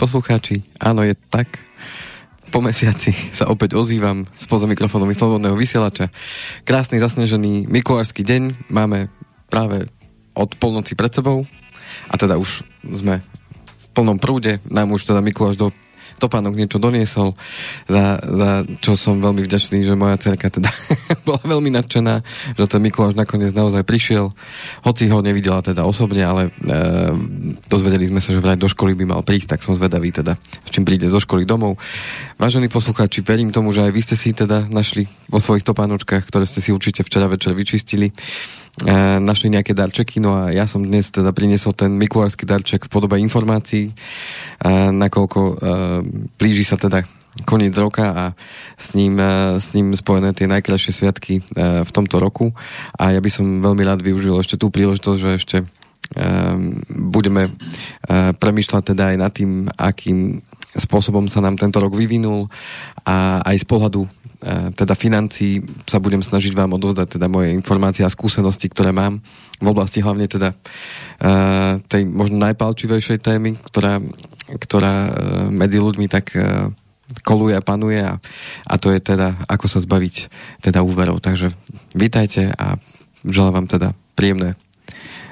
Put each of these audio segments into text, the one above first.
Poslucháči, áno, je tak. Po mesiaci sa opäť ozývam spoza mikrofónom slobodného vysielača. Krásny zasnežený mikulášsky deň máme práve od polnoci pred sebou a teda už sme v plnom prúde. Nám už teda Mikuláš do Topánok niečo doniesol, za, za čo som veľmi vďačný, že moja cerka teda bola veľmi nadšená, že ten Mikuláš nakoniec naozaj prišiel, hoci ho nevidela teda osobne, ale e, dozvedeli sme sa, že vraj do školy by mal prísť, tak som zvedavý teda, s čím príde zo školy domov. Vážení poslucháči, verím tomu, že aj vy ste si teda našli vo svojich topánočkách, ktoré ste si určite včera večer vyčistili našli nejaké darčeky, no a ja som dnes teda priniesol ten mikulášsky darček v podobe informácií, e, nakoľko e, blíži sa teda koniec roka a s ním, e, s ním spojené tie najkrajšie sviatky e, v tomto roku. A ja by som veľmi rád využil ešte tú príležitosť, že ešte e, budeme e, premýšľať teda aj nad tým, akým spôsobom sa nám tento rok vyvinul a aj z pohľadu E, teda financií sa budem snažiť vám odovzdať teda moje informácie a skúsenosti, ktoré mám v oblasti hlavne teda e, tej možno najpalčivejšej témy, ktorá, ktorá e, medzi ľuďmi tak koluje a panuje a, a to je teda, ako sa zbaviť teda úverov. Takže vítajte a želám vám teda príjemné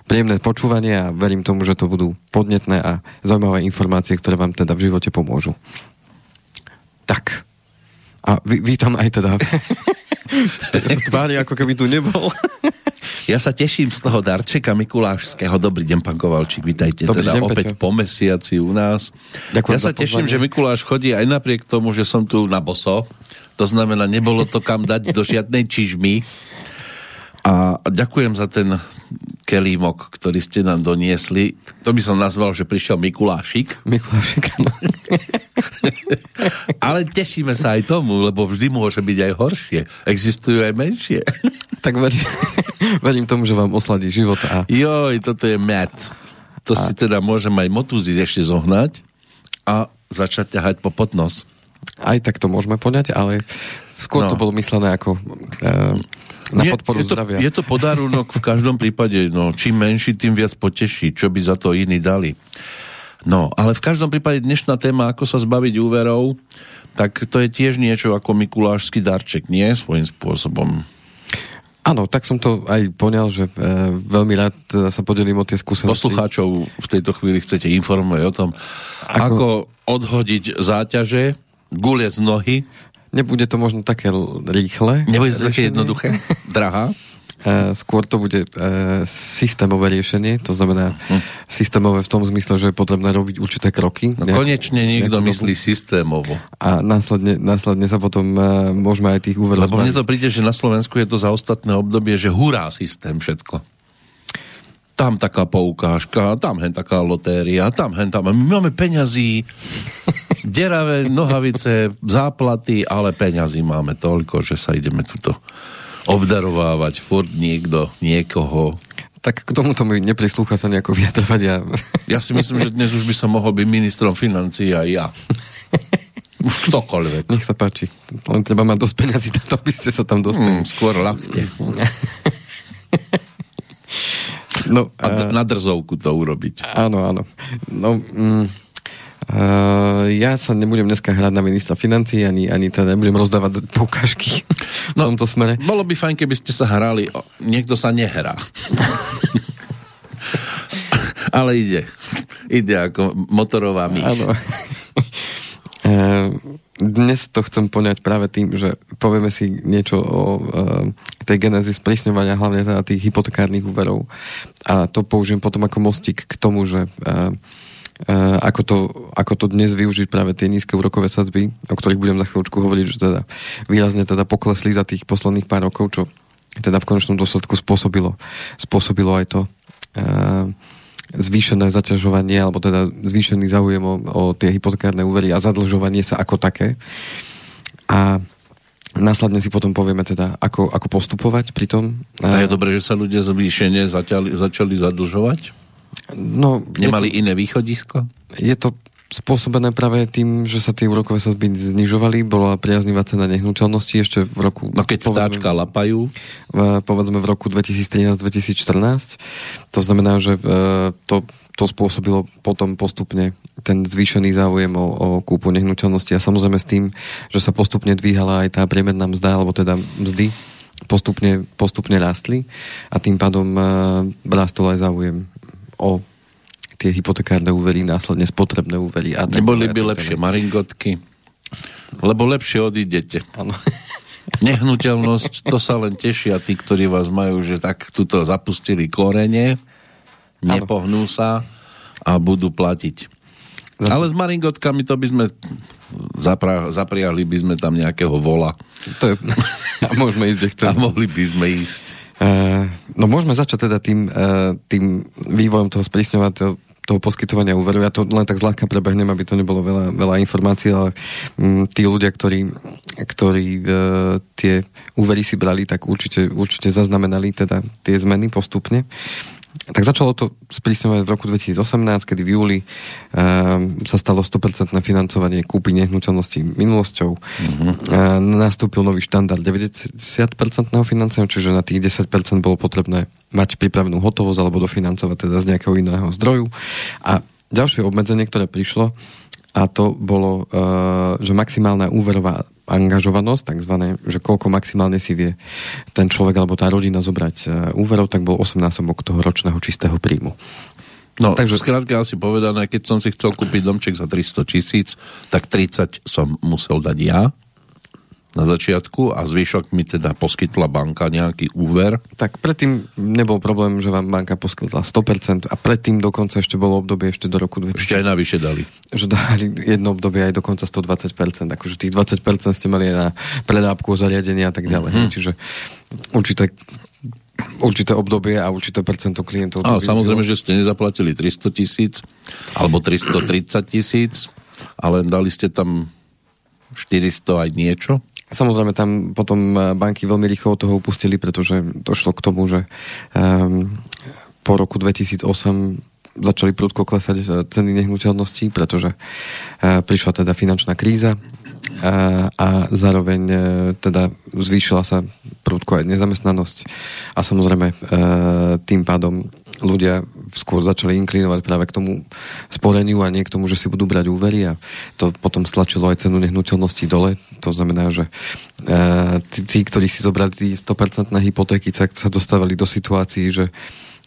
príjemné počúvanie a verím tomu, že to budú podnetné a zaujímavé informácie, ktoré vám teda v živote pomôžu. Tak. A ví, vítam aj teda. sa tvári, ako keby tu nebol. ja sa teším z toho darčeka Mikulášského. Dobrý deň, pán Kovalčík, vítajte Dobrý teda deň, opäť Peťo. po mesiaci u nás. Ďakujem ja sa teším, že Mikuláš chodí aj napriek tomu, že som tu na boso. To znamená, nebolo to kam dať do žiadnej čižmy. A ďakujem za ten kelímok, ktorý ste nám doniesli. To by som nazval, že prišiel Mikulášik. Mikulášik, no. Ale tešíme sa aj tomu, lebo vždy môže byť aj horšie. Existujú aj menšie. tak verím, verím tomu, že vám osladí život. A... Joj, toto je met. To a... si teda môžem aj motúzy ešte zohnať a začať ťahať po potnos. Aj tak to môžeme poňať, ale skôr no. to bolo myslené ako... Uh, na Nie, podporu je to, zdravia. Je to podarunok v každom prípade, no, čím menší, tým viac poteší, čo by za to iní dali. No, ale v každom prípade dnešná téma, ako sa zbaviť úverov, tak to je tiež niečo ako mikulášsky darček, nie? Svojím spôsobom. Áno, tak som to aj poňal, že e, veľmi rád teda sa podelím o tie skúsenosti. Poslucháčov v tejto chvíli chcete informovať o tom, ako, ako odhodiť záťaže, gule z nohy Nebude to možno také rýchle. Nebude to také jednoduché? Drahá? Uh, skôr to bude uh, systémové riešenie, to znamená hm. systémové v tom zmysle, že je potrebné robiť určité kroky. No nejak, konečne niekto myslí dobu. systémovo. A následne, následne sa potom uh, môžeme aj tých úverov Lebo mne to príde, že na Slovensku je to za ostatné obdobie, že hurá systém všetko tam taká poukážka, tam hen taká lotéria, tam hen tam. My máme peňazí, deravé nohavice, záplaty, ale peňazí máme toľko, že sa ideme tuto obdarovávať furt niekto, niekoho. Tak k tomuto mi neprislúcha sa nejako vyjadrovať. Ja... ja si myslím, že dnes už by som mohol byť ministrom financií aj ja. Už ktokoľvek. Nech sa páči. Len treba mať dosť peňazí na to, aby ste sa tam dostali. Mm, skôr ľahke. No, a d- na drzovku to urobiť. Áno, áno. No, mm, Uh, ja sa nebudem dneska hrať na ministra financií, ani, ani teda nebudem rozdávať poukážky v no, tomto smere. Bolo by fajn, keby ste sa hrali. Niekto sa nehrá. Ale ide. Ide ako motorová myš. Áno. Uh, dnes to chcem poňať práve tým, že povieme si niečo o uh, tej genézy sprísňovania hlavne teda tých hypotekárnych úverov. A to použijem potom ako mostik k tomu, že uh, Uh, ako, to, ako to dnes využiť práve tie nízke úrokové sadzby, o ktorých budem za chvíľočku hovoriť, že teda výrazne teda poklesli za tých posledných pár rokov, čo teda v konečnom dôsledku spôsobilo, spôsobilo aj to uh, zvýšené zaťažovanie alebo teda zvýšený záujem o, o tie hypotekárne úvery a zadlžovanie sa ako také. A následne si potom povieme teda, ako, ako postupovať pri tom. A je dobré, že sa ľudia zvýšene začali, začali zadlžovať? No, Nemali to, iné východisko? Je to spôsobené práve tým, že sa tie úrokové sadzby znižovali, bola priaznivá cena nehnuteľnosti ešte v roku... No keď stáčka lapajú? Povedzme v roku 2013-2014. To znamená, že e, to, to spôsobilo potom postupne ten zvýšený záujem o, o kúpu nehnuteľnosti a samozrejme s tým, že sa postupne dvíhala aj tá priemerná mzda, alebo teda mzdy postupne, postupne rástli a tým pádom uh, rástol aj záujem o tie hypotekárne úvery, následne spotrebné úvery. A Neboli by lepšie maringotky, lebo lepšie odídete. Ano. Nehnuteľnosť, to sa len tešia tí, ktorí vás majú, že tak tuto zapustili korene, nepohnú sa a budú platiť. Zas... Ale s maringotkami to by sme zapra, zapriahli by sme tam nejakého vola. To je... A môžeme ísť, kde A mohli by sme ísť. Uh, no môžeme začať teda tým, uh, tým vývojom toho sprísňovať toho poskytovania úveru. Ja to len tak zľahka prebehnem, aby to nebolo veľa, veľa informácií, ale m, mm, tí ľudia, ktorí, ktorí e, tie úvery si brali, tak určite, určite zaznamenali teda tie zmeny postupne. Tak začalo to sprísňovať v roku 2018, kedy v júli uh, sa stalo 100% financovanie kúpy nehnuteľností minulosťou. Uh-huh. Uh, nastúpil nový štandard 90% financovania, čiže na tých 10% bolo potrebné mať pripravenú hotovosť alebo dofinancovať teda z nejakého iného zdroju. A ďalšie obmedzenie, ktoré prišlo, a to bolo, uh, že maximálna úverová angažovanosť, takzvané, že koľko maximálne si vie ten človek alebo tá rodina zobrať uh, úverov, tak bol 8 násobok toho ročného čistého príjmu. No, Takže skrátka asi povedané, keď som si chcel kúpiť domček za 300 tisíc, tak 30 som musel dať ja na začiatku a zvyšok mi teda poskytla banka nejaký úver. Tak predtým nebol problém, že vám banka poskytla 100% a predtým dokonca ešte bolo obdobie ešte do roku 2000. Ešte aj navyše dali. Že dali jedno obdobie aj dokonca 120%, akože tých 20% ste mali aj na predábku, zariadenia a tak ďalej. Mm-hmm. Čiže určité určité obdobie a určité percento klientov. Ale samozrejme, že ste nezaplatili 300 tisíc alebo 330 tisíc, ale dali ste tam 400 aj niečo. Samozrejme, tam potom eh, banky veľmi rýchlo toho upustili, pretože došlo k tomu, že um, po roku 2008 začali prudko klesať eh, ceny nehnuteľností, pretože uh, prišla teda finančná kríza a, a zároveň uh, teda zvýšila sa prudko aj nezamestnanosť a samozrejme uh, tým pádom ľudia skôr začali inklinovať práve k tomu sporeniu a nie k tomu, že si budú brať úvery a to potom stlačilo aj cenu nehnuteľnosti dole. To znamená, že uh, tí, ktorí si zobrali 100% hypotéky, tak sa dostávali do situácií, že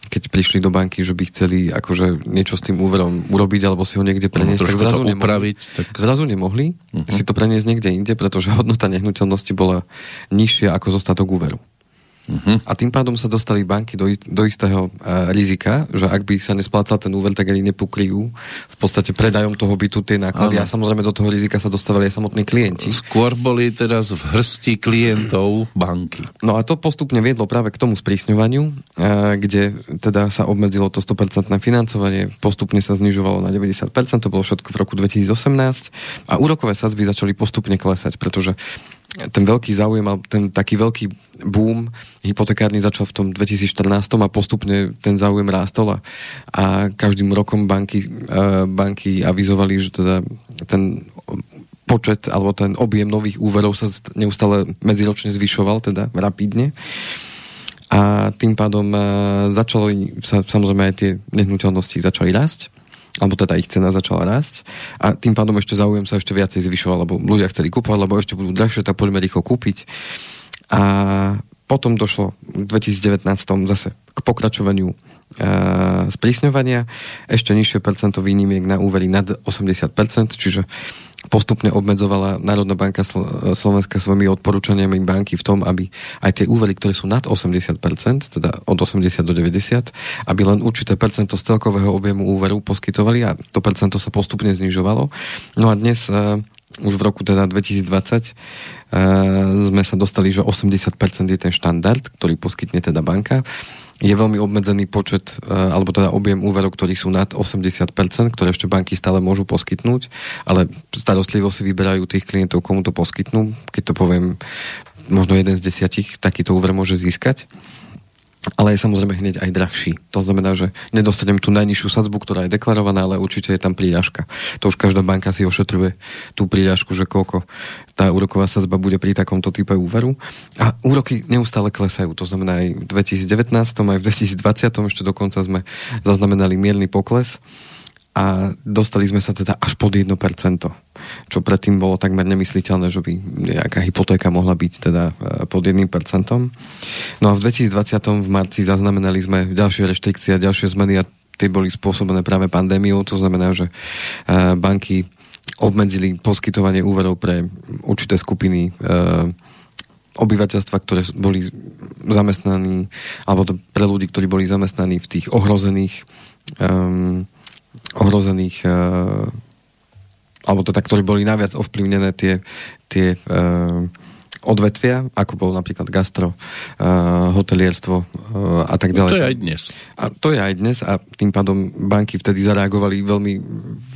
keď prišli do banky, že by chceli akože niečo s tým úverom urobiť alebo si ho niekde preniesť, no, tak zrazu nemohli. Tak... Zrazu nemohli uh-huh. si to preniesť niekde inde, pretože hodnota nehnuteľnosti bola nižšia ako zostatok úveru. Uh-huh. A tým pádom sa dostali banky do, do istého uh, rizika, že ak by sa nesplácal ten úver, tak ani nepokryjú v podstate predajom toho bytu tie náklady ano. a samozrejme do toho rizika sa dostávali aj samotní klienti. Skôr boli teraz v hrsti klientov banky. No a to postupne viedlo práve k tomu sprísňovaniu, uh, kde teda sa obmedzilo to 100% financovanie, postupne sa znižovalo na 90%, to bolo všetko v roku 2018 a úrokové sazby začali postupne klesať, pretože ten veľký záujem, ten taký veľký boom hypotekárny začal v tom 2014 a postupne ten záujem rástol a, a každým rokom banky, uh, banky avizovali, že teda ten počet alebo ten objem nových úverov sa neustále medziročne zvyšoval, teda rapidne. A tým pádom uh, začalo sa samozrejme aj tie nehnuteľnosti začali rásť alebo teda ich cena začala rásť a tým pádom ešte záujem sa ešte viacej zvyšoval, lebo ľudia chceli kúpovať, lebo ešte budú drahšie, tak poďme rýchlo kúpiť. A potom došlo v 2019 zase k pokračovaniu e, sprísňovania, ešte nižšie percento výnimiek na úvery nad 80%, čiže postupne obmedzovala Národná banka Slovenska svojimi odporúčaniami banky v tom, aby aj tie úvery, ktoré sú nad 80%, teda od 80 do 90, aby len určité percento z celkového objemu úveru poskytovali a to percento sa postupne znižovalo. No a dnes uh, už v roku teda 2020 uh, e, sme sa dostali, že 80% je ten štandard, ktorý poskytne teda banka je veľmi obmedzený počet, e, alebo teda objem úverov, ktorí sú nad 80%, ktoré ešte banky stále môžu poskytnúť, ale starostlivo si vyberajú tých klientov, komu to poskytnú. Keď to poviem, možno jeden z desiatich takýto úver môže získať. Ale je samozrejme hneď aj drahší. To znamená, že nedostanem tú najnižšiu sadzbu, ktorá je deklarovaná, ale určite je tam príľažka. To už každá banka si ošetruje tú príľažku, že koľko tá úroková sadzba bude pri takomto type úveru. A úroky neustále klesajú. To znamená aj v 2019, aj v 2020 ešte dokonca sme zaznamenali mierny pokles a dostali sme sa teda až pod 1%, čo predtým bolo takmer nemysliteľné, že by nejaká hypotéka mohla byť teda e, pod 1%. No a v 2020 v marci zaznamenali sme ďalšie reštrikcie a ďalšie zmeny a tie boli spôsobené práve pandémiou, to znamená, že e, banky obmedzili poskytovanie úverov pre určité skupiny e, obyvateľstva, ktoré boli zamestnaní, alebo pre ľudí, ktorí boli zamestnaní v tých ohrozených um, ohrozených uh, alebo teda, ktorí boli najviac ovplyvnené tie, tie uh, odvetvia, ako bol napríklad gastro, uh, hotelierstvo uh, a tak ďalej. No to je aj dnes. A to je aj dnes a tým pádom banky vtedy zareagovali veľmi,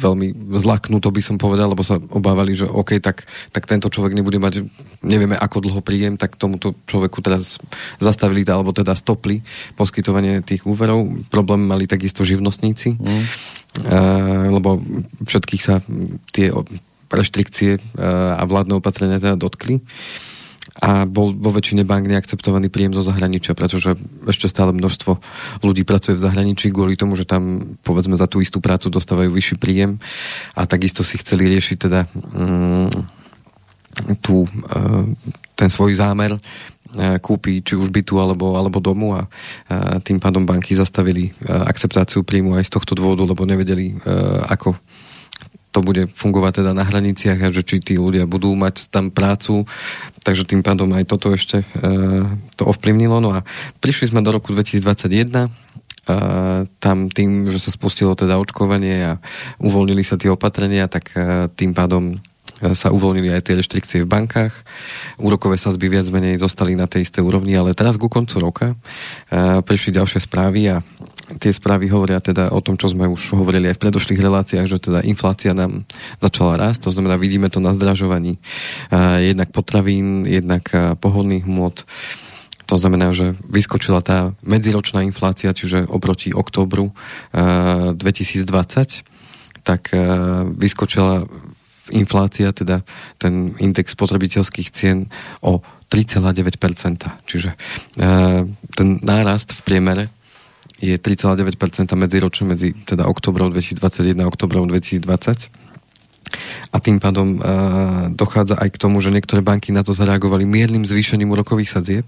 veľmi zlaknuto by som povedal, lebo sa obávali, že OK, tak, tak tento človek nebude mať, nevieme ako dlho príjem, tak tomuto človeku teraz zastavili alebo teda stopli poskytovanie tých úverov. Problém mali takisto živnostníci. Mm. Uh, lebo všetkých sa tie reštrikcie uh, a vládne opatrenia teda dotkli a bol vo väčšine bank neakceptovaný príjem zo zahraničia, pretože ešte stále množstvo ľudí pracuje v zahraničí kvôli tomu, že tam povedzme za tú istú prácu dostávajú vyšší príjem. A takisto si chceli riešiť teda um, tú, uh, ten svoj zámer uh, kúpiť či už bytu alebo, alebo domu a uh, tým pádom banky zastavili akceptáciu príjmu aj z tohto dôvodu, lebo nevedeli ako to bude fungovať teda na hraniciach a že či tí ľudia budú mať tam prácu, takže tým pádom aj toto ešte e, to ovplyvnilo. No a prišli sme do roku 2021, Uh, e, tam tým, že sa spustilo teda očkovanie a uvoľnili sa tie opatrenia, tak uh, tým pádom e, sa uvoľnili aj tie reštrikcie v bankách. Úrokové sazby viac menej zostali na tej istej úrovni, ale teraz ku koncu roka prišli ďalšie správy a tie správy hovoria teda o tom, čo sme už hovorili aj v predošlých reláciách, že teda inflácia nám začala rásť, to znamená, vidíme to na zdražovaní jednak potravín, jednak pohodných hmot, to znamená, že vyskočila tá medziročná inflácia, čiže oproti októbru 2020, tak vyskočila inflácia, teda ten index spotrebiteľských cien o 3,9%. Čiže ten nárast v priemere je 3,9% medziročne medzi teda oktobrom 2021 a oktobrom 2020. A tým pádom uh, dochádza aj k tomu, že niektoré banky na to zareagovali miernym zvýšením úrokových sadzieb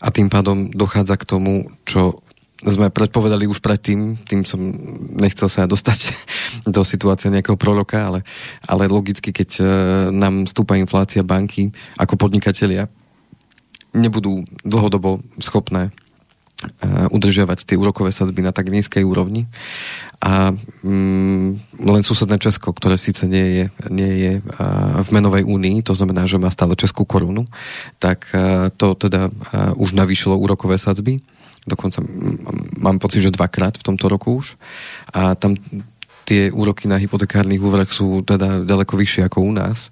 a tým pádom dochádza k tomu, čo sme predpovedali už predtým, tým som nechcel sa dostať do situácie nejakého proroka, ale, ale logicky, keď uh, nám stúpa inflácia banky ako podnikatelia, nebudú dlhodobo schopné udržiavať tie úrokové sadzby na tak nízkej úrovni. A mm, len susedné Česko, ktoré síce nie je, nie je uh, v menovej únii, to znamená, že má stále českú korunu, tak uh, to teda už navýšilo úrokové sadzby. Dokonca mám pocit, že dvakrát v tomto roku už. A tam tie úroky na hypotekárnych úveroch sú teda ďaleko vyššie ako u nás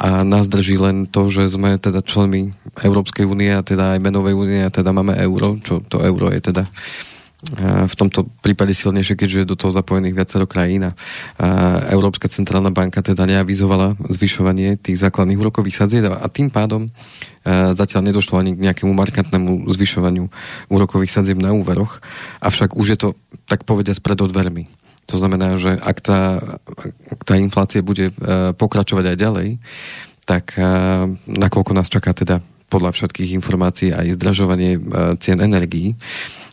a nás drží len to, že sme teda členmi Európskej únie a teda aj menovej únie a teda máme euro, čo to euro je teda v tomto prípade silnejšie, keďže je do toho zapojených viacero krajín Európska centrálna banka teda neavizovala zvyšovanie tých základných úrokových sadzieb a tým pádom zatiaľ nedošlo ani k nejakému markantnému zvyšovaniu úrokových sadzieb na úveroch, avšak už je to tak povediať pred dvermi. To znamená, že ak tá, ak tá inflácia bude uh, pokračovať aj ďalej, tak uh, nakoľko nás čaká teda podľa všetkých informácií aj zdražovanie uh, cien energií,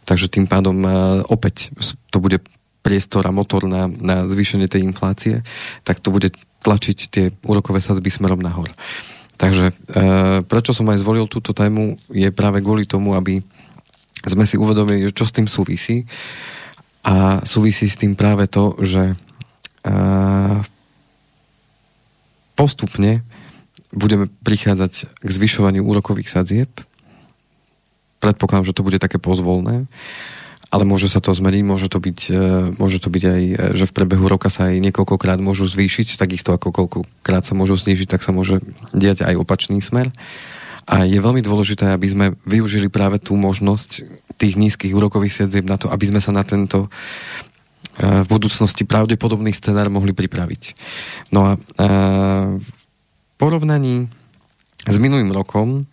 takže tým pádom opäť to bude priestor a motor na, na zvýšenie tej inflácie, tak to bude tlačiť tie úrokové sazby smerom nahor. Takže e, prečo som aj zvolil túto tému, je práve kvôli tomu, aby sme si uvedomili, čo s tým súvisí a súvisí s tým práve to, že postupne budeme prichádzať k zvyšovaniu úrokových sadzieb. Predpokladám, že to bude také pozvolné, ale môže sa to zmeniť, môže to byť, e, môže to byť aj, e, že v prebehu roka sa aj niekoľkokrát môžu zvýšiť, takisto ako koľkokrát sa môžu znížiť, tak sa môže diať aj opačný smer. A je veľmi dôležité, aby sme využili práve tú možnosť tých nízkych úrokových sadzieb na to, aby sme sa na tento v budúcnosti pravdepodobný scenár mohli pripraviť. No a v porovnaní s minulým rokom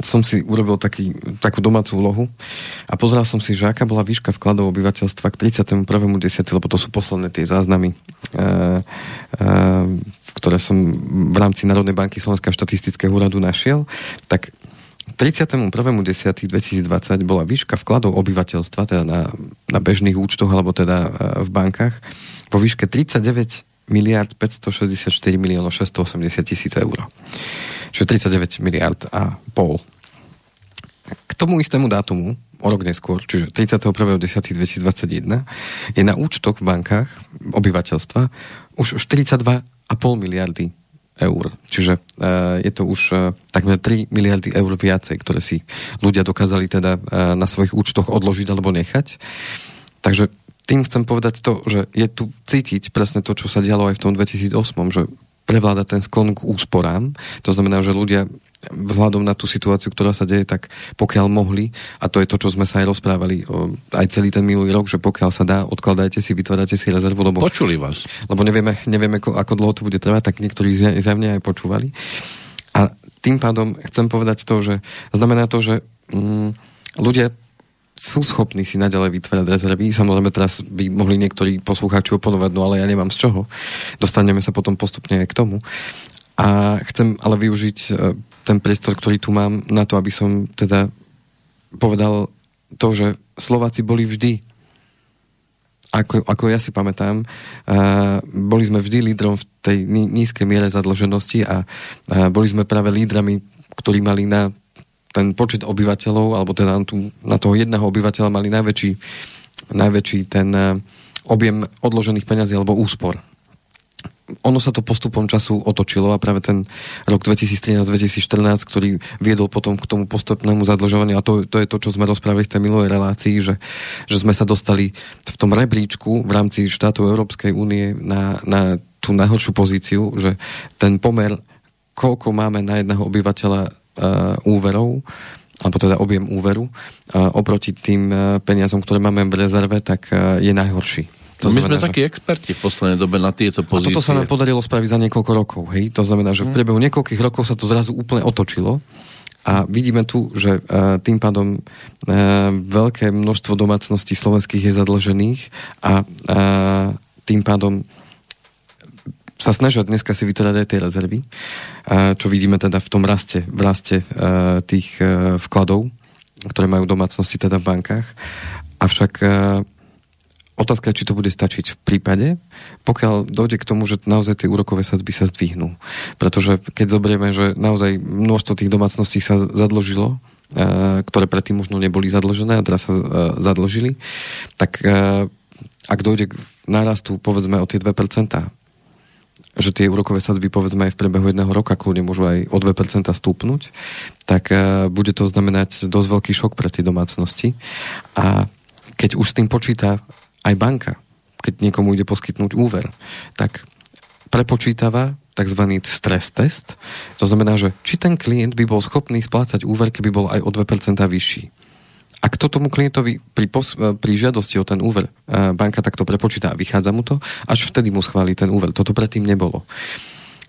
som si urobil taký, takú domácu úlohu a pozeral som si, že aká bola výška vkladov obyvateľstva k 31.10., lebo to sú posledné tie záznamy, e, e, ktoré som v rámci Národnej banky Slovenského štatistického úradu našiel, tak 31.10.2020 bola výška vkladov obyvateľstva, teda na, na bežných účtoch, alebo teda e, v bankách, vo výške 39 miliard 564 miliónov 680 tisíc eur. Čiže 39 miliard a pol. K tomu istému dátumu, o rok neskôr, čiže 31.10.2021, je na účtoch v bankách obyvateľstva už 42,5 miliardy eur. Čiže uh, je to už uh, takmer 3 miliardy eur viacej, ktoré si ľudia dokázali teda uh, na svojich účtoch odložiť alebo nechať. Takže tým chcem povedať to, že je tu cítiť presne to, čo sa dialo aj v tom 2008, že prevláda ten sklon k úsporám. To znamená, že ľudia vzhľadom na tú situáciu, ktorá sa deje, tak pokiaľ mohli, a to je to, čo sme sa aj rozprávali aj celý ten minulý rok, že pokiaľ sa dá, odkladajte si, vytvárate si rezervu, lebo... Počuli vás. Lebo nevieme, nevieme ako dlho to bude trvať, tak niektorí zjavne aj počúvali. A tým pádom chcem povedať to, že znamená to, že mm, ľudia sú schopní si naďalej vytvárať rezervy. Samozrejme teraz by mohli niektorí poslucháči oponovať, no ale ja nemám z čoho. Dostaneme sa potom postupne aj k tomu. A chcem ale využiť e, ten priestor, ktorý tu mám na to, aby som teda povedal to, že Slováci boli vždy ako, ako ja si pamätám, uh, boli sme vždy lídrom v tej nízkej miere zadlženosti a uh, boli sme práve lídrami, ktorí mali na ten počet obyvateľov, alebo teda na, tú, na toho jedného obyvateľa mali najväčší, najväčší ten uh, objem odložených peňazí alebo úspor. Ono sa to postupom času otočilo a práve ten rok 2013-2014, ktorý viedol potom k tomu postupnému zadlžovaniu a to, to je to, čo sme rozprávali v tej minulej relácii, že, že sme sa dostali v tom rebríčku v rámci štátov Európskej únie na, na tú najhoršiu pozíciu, že ten pomer, koľko máme na jedného obyvateľa úverov, alebo teda objem úveru, oproti tým uh, peniazom, ktoré máme v rezerve, tak uh, je najhorší. To My znamená, sme takí experti v poslednej dobe na tieto pozície. A toto sa nám podarilo spraviť za niekoľko rokov. Hej? To znamená, že v mhm. priebehu niekoľkých rokov sa to zrazu úplne otočilo a vidíme tu, že tým pádom veľké množstvo domácností slovenských je zadlžených a tým pádom sa snažia dneska si vytvárať aj tie rezervy, čo vidíme teda v tom raste, v raste tých vkladov, ktoré majú domácnosti teda v bankách. Avšak Otázka je, či to bude stačiť v prípade, pokiaľ dojde k tomu, že naozaj tie úrokové sadzby sa zdvihnú. Pretože keď zoberieme, že naozaj množstvo tých domácností sa zadložilo, ktoré predtým možno neboli zadlžené a teraz sa zadložili, tak ak dojde k nárastu povedzme o tie 2%, že tie úrokové sadzby povedzme aj v priebehu jedného roka kľudne môžu aj o 2% stúpnuť, tak uh, bude to znamenať dosť veľký šok pre tie domácnosti. A keď už s tým počíta aj banka, keď niekomu ide poskytnúť úver, tak prepočítava tzv. stres test. To znamená, že či ten klient by bol schopný splácať úver, keby bol aj o 2% vyšší. A kto tomu klientovi pri, pos- e, pri žiadosti o ten úver e, banka takto prepočíta a vychádza mu to, až vtedy mu schválí ten úver. Toto predtým nebolo.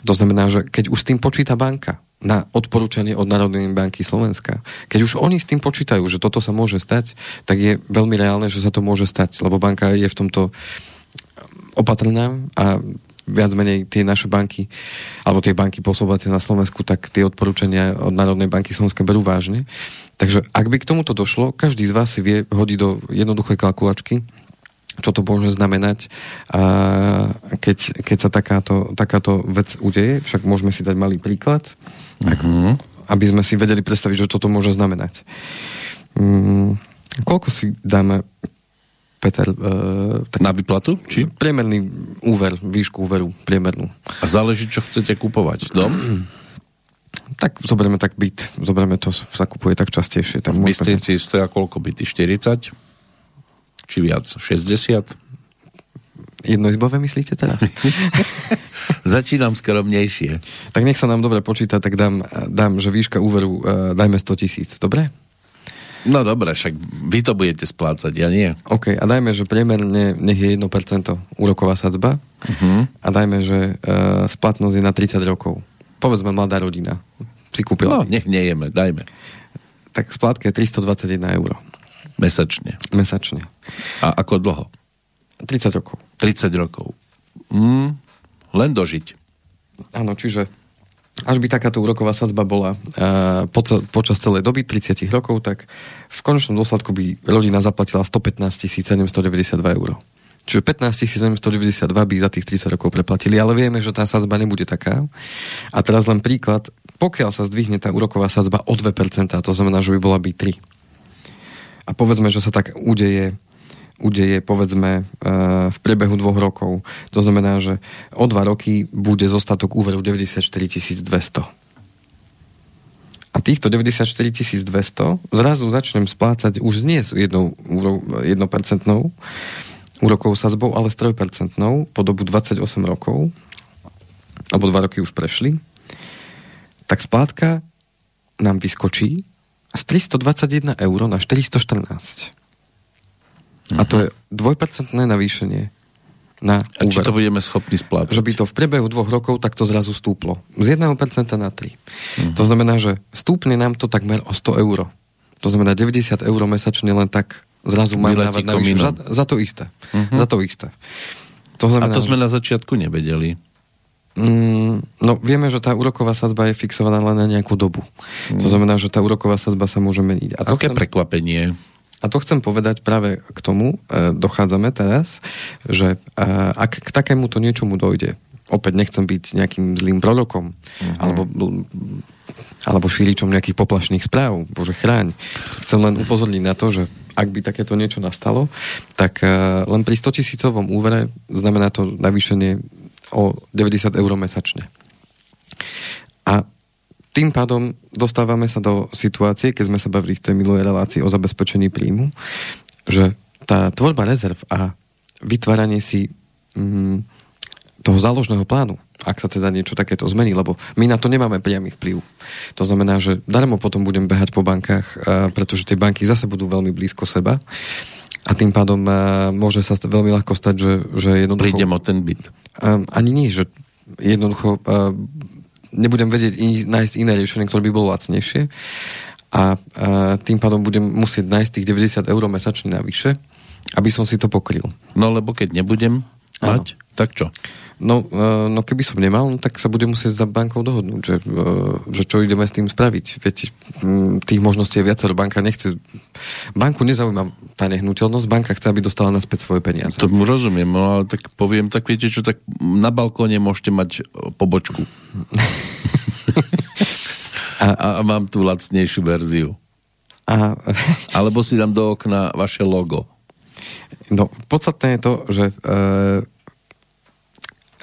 To znamená, že keď už s tým počíta banka na odporúčanie od Národnej banky Slovenska, keď už oni s tým počítajú, že toto sa môže stať, tak je veľmi reálne, že sa to môže stať, lebo banka je v tomto opatrná a viac menej tie naše banky, alebo tie banky pôsobiace na Slovensku, tak tie odporúčania od Národnej banky Slovenska berú vážne. Takže ak by k tomuto došlo, každý z vás si vie hodiť do jednoduchej kalkulačky, čo to môže znamenať, a keď, keď sa takáto, takáto vec udeje. Však môžeme si dať malý príklad, mm-hmm. aby sme si vedeli predstaviť, že toto môže znamenať. Mm, koľko si dáme, Peter... Uh, tak Na vyplatu? Či? Priemerný úver, výšku úveru, priemernú. A záleží, čo chcete kupovať. Dom? Tak zoberieme tak byt, zoberieme to, sa kupuje tak častejšie. Tak v Bystrici stoja koľko byty? 40? Či viac? 60? Jednoizbové myslíte teraz? Začínam skromnejšie. Tak nech sa nám dobre počíta, tak dám, dám že výška úveru uh, dajme 100 tisíc, dobre? No dobre, však vy to budete splácať, ja nie. OK, a dajme, že priemerne nech je 1% úroková sadzba uh-huh. a dajme, že uh, splatnosť je na 30 rokov. Povedzme mladá rodina si kúpila. No, nech nejeme, dajme. Tak splátka je 321 eur. Mesačne. Mesačne. A ako dlho? 30 rokov. 30 rokov. Mm, len dožiť. Áno, čiže až by takáto úroková sadzba bola uh, po, počas celej doby, 30 rokov, tak v konečnom dôsledku by rodina zaplatila 115 792 eur. Čiže 15 792 by za tých 30 rokov preplatili, ale vieme, že tá sadzba nebude taká. A teraz len príklad, pokiaľ sa zdvihne tá úroková sadzba o 2%, to znamená, že by bola by 3. A povedzme, že sa tak udeje udeje povedzme e, v priebehu dvoch rokov. To znamená, že o dva roky bude zostatok úveru 94 200. A týchto 94 200 zrazu začnem splácať už nie s jednou, jednopercentnou úrokovou sazbou, ale s trojpercentnou po dobu 28 rokov, alebo dva roky už prešli, tak splátka nám vyskočí z 321 eur na 414. A to je dvojpercentné navýšenie na A či to budeme schopní splácať? Že by to v priebehu dvoch rokov takto zrazu stúplo. Z 1% na 3. Uh-huh. To znamená, že stúpne nám to takmer o 100 eur. To znamená 90 eur mesačne len tak zrazu mám dávať na za, za to isté. Uh-huh. Za to isté. To znamená, A to sme že... na začiatku nevedeli. Mm, no vieme, že tá úroková sadzba je fixovaná len na nejakú dobu. Mm. To znamená, že tá úroková sadzba sa môže meniť. A to Aké chcem... prekvapenie? A to chcem povedať práve k tomu, e, dochádzame teraz, že e, ak k takémuto niečomu dojde, opäť nechcem byť nejakým zlým prorokom, uh-huh. alebo, alebo šíričom nejakých poplašných správ, bože chráň. Chcem len upozorniť na to, že ak by takéto niečo nastalo, tak uh, len pri 100 tisícovom úvere znamená to navýšenie o 90 eur mesačne. A tým pádom dostávame sa do situácie, keď sme sa bavili v tej minulej relácii o zabezpečení príjmu, že tá tvorba rezerv a vytváranie si mm, toho záložného plánu, ak sa teda niečo takéto zmení, lebo my na to nemáme priamy vplyv. To znamená, že darmo potom budem behať po bankách, pretože tie banky zase budú veľmi blízko seba a tým pádom môže sa veľmi ľahko stať, že, že jednoducho... Prídem o ten byt. Ani nie, že jednoducho nebudem vedieť nájsť iné riešenie, ktoré by bolo lacnejšie a, tým pádom budem musieť nájsť tých 90 eur mesačne navyše, aby som si to pokryl. No lebo keď nebudem mať, tak čo? No, e, no keby som nemal, no, tak sa bude musieť za bankou dohodnúť, že, e, že čo ideme s tým spraviť. Veď tých možností je viacero. Banka nechce... Banku nezaujíma tá nehnuteľnosť, banka chce, aby dostala naspäť svoje peniaze. mu rozumiem, no ale tak poviem, tak viete čo, tak na balkóne môžete mať pobočku. a, a mám tú lacnejšiu verziu. A... Alebo si dám do okna vaše logo. No, podstatné je to, že e,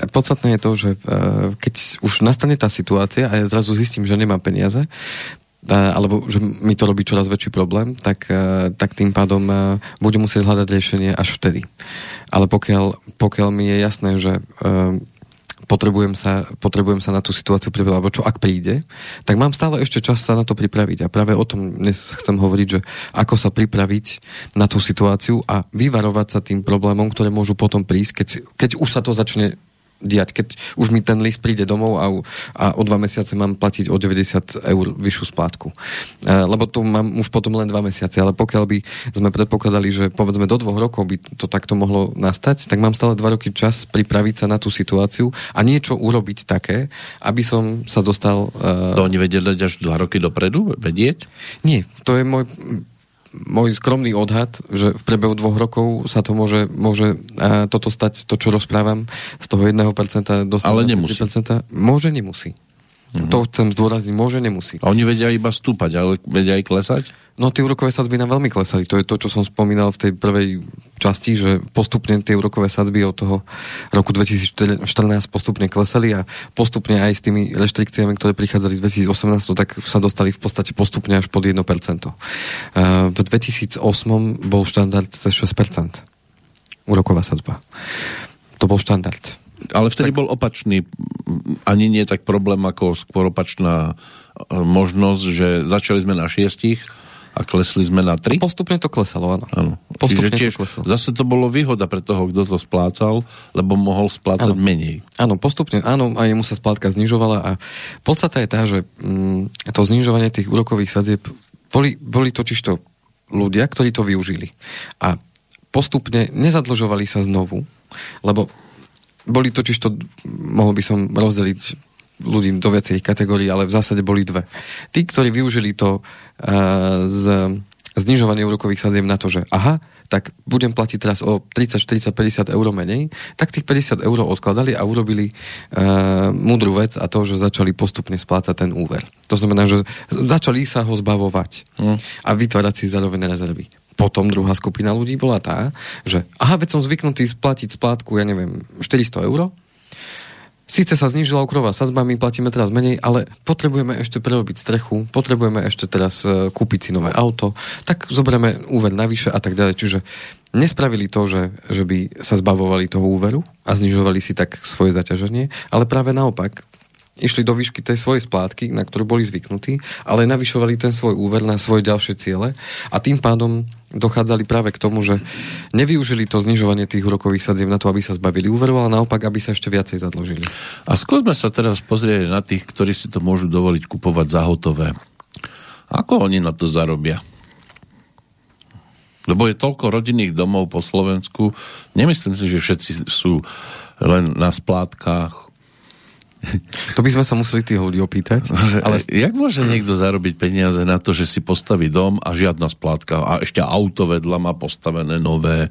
podstatné je to, že e, keď už nastane tá situácia a ja zrazu zistím, že nemám peniaze, e, alebo že mi to robí čoraz väčší problém, tak, e, tak tým pádom budem musieť hľadať riešenie až vtedy. Ale pokiaľ, pokiaľ mi je jasné, že potrebujem sa, potrebujem sa na tú situáciu pripraviť, alebo čo ak príde, tak mám stále ešte čas sa na to pripraviť. A práve o tom dnes chcem hovoriť, že ako sa pripraviť na tú situáciu a vyvarovať sa tým problémom, ktoré môžu potom prísť, keď, keď už sa to začne diať, keď už mi ten list príde domov a, a o dva mesiace mám platiť o 90 eur vyššiu splátku. E, lebo to mám už potom len dva mesiace, ale pokiaľ by sme predpokladali, že povedzme do dvoch rokov by to takto mohlo nastať, tak mám stále dva roky čas pripraviť sa na tú situáciu a niečo urobiť také, aby som sa dostal... E... To oni vedia dať až dva roky dopredu? Vedieť? Nie, to je môj môj skromný odhad, že v priebehu dvoch rokov sa to môže, môže a toto stať, to čo rozprávam, z toho 1% dostať Ale nemusí. Môže, nemusí. Mm-hmm. To chcem zdôrazniť, môže, nemusí. A oni vedia iba stúpať, ale vedia aj klesať? No tie úrokové sadzby nám veľmi klesali. To je to, čo som spomínal v tej prvej časti, že postupne tie úrokové sadzby od toho roku 2014 postupne klesali a postupne aj s tými reštrikciami, ktoré prichádzali v 2018, tak sa dostali v podstate postupne až pod 1%. V 2008 bol štandard cez 6% úroková sadzba. To bol štandard. Ale vtedy tak... bol opačný, ani nie tak problém, ako skôr opačná e, možnosť, že začali sme na šiestich a klesli sme na 3? Postupne to klesalo, áno. áno. Postupne Čiže tiež, to klesalo. zase to bolo výhoda pre toho, kto to splácal, lebo mohol splácať áno. menej. Áno, postupne, áno, a jemu sa splátka znižovala a podstata je tá, že mm, to znižovanie tých úrokových sadzieb boli, boli totiž to ľudia, ktorí to využili. A postupne nezadlžovali sa znovu, lebo boli totiž to, mohol by som rozdeliť ľudí do viacerých kategórií, ale v zásade boli dve. Tí, ktorí využili to uh, z znižovanie úrokových sadzieb na to, že aha, tak budem platiť teraz o 30, 40, 50 eur menej, tak tých 50 eur odkladali a urobili uh, múdru vec a to, že začali postupne splácať ten úver. To znamená, že začali sa ho zbavovať mm. a vytvárať si zároveň rezervy. Potom druhá skupina ľudí bola tá, že aha, veď som zvyknutý splatiť splátku, ja neviem, 400 eur, Síce sa znížila okrová sazba, my platíme teraz menej, ale potrebujeme ešte prerobiť strechu, potrebujeme ešte teraz e, kúpiť si nové auto, tak zoberieme úver navyše a tak ďalej. Čiže nespravili to, že, že by sa zbavovali toho úveru a znižovali si tak svoje zaťaženie, ale práve naopak išli do výšky tej svojej splátky, na ktorú boli zvyknutí, ale navyšovali ten svoj úver na svoje ďalšie ciele a tým pádom dochádzali práve k tomu, že nevyužili to znižovanie tých úrokových sadzieb na to, aby sa zbavili úveru, ale naopak, aby sa ešte viacej zadložili. A skúsme sa teraz pozrieť na tých, ktorí si to môžu dovoliť kupovať za hotové. Ako oni na to zarobia? Lebo je toľko rodinných domov po Slovensku. Nemyslím si, že všetci sú len na splátkach, to by sme sa museli tých ľudí opýtať. Ale... Jak môže niekto zarobiť peniaze na to, že si postaví dom a žiadna splátka a ešte auto vedľa má postavené nové?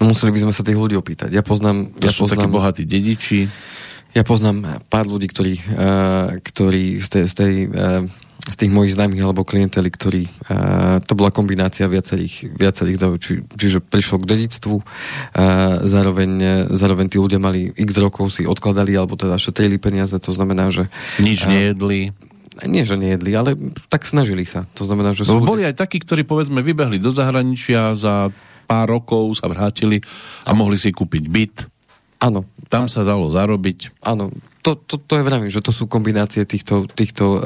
No museli by sme sa tých ľudí opýtať. Ja poznám... To ja sú poznám, takí bohatí dediči. Ja poznám pár ľudí, ktorí, uh, ktorí z tej, z tej uh, z tých mojich známych alebo klienteli, ktorí, uh, to bola kombinácia viacerých, viacerých či, čiže prišlo k dedictvu, uh, zároveň, zároveň tí ľudia mali x rokov si odkladali alebo teda šetrili peniaze, to znamená, že... Nič uh, nejedli. Nie, že nejedli, ale tak snažili sa. To znamená, že sú... boli aj takí, ktorí povedzme vybehli do zahraničia za pár rokov sa vrátili a mohli si kúpiť byt. Áno. Tam sa dalo zarobiť. Áno, to, to, to je vravím, že to sú kombinácie týchto, týchto uh,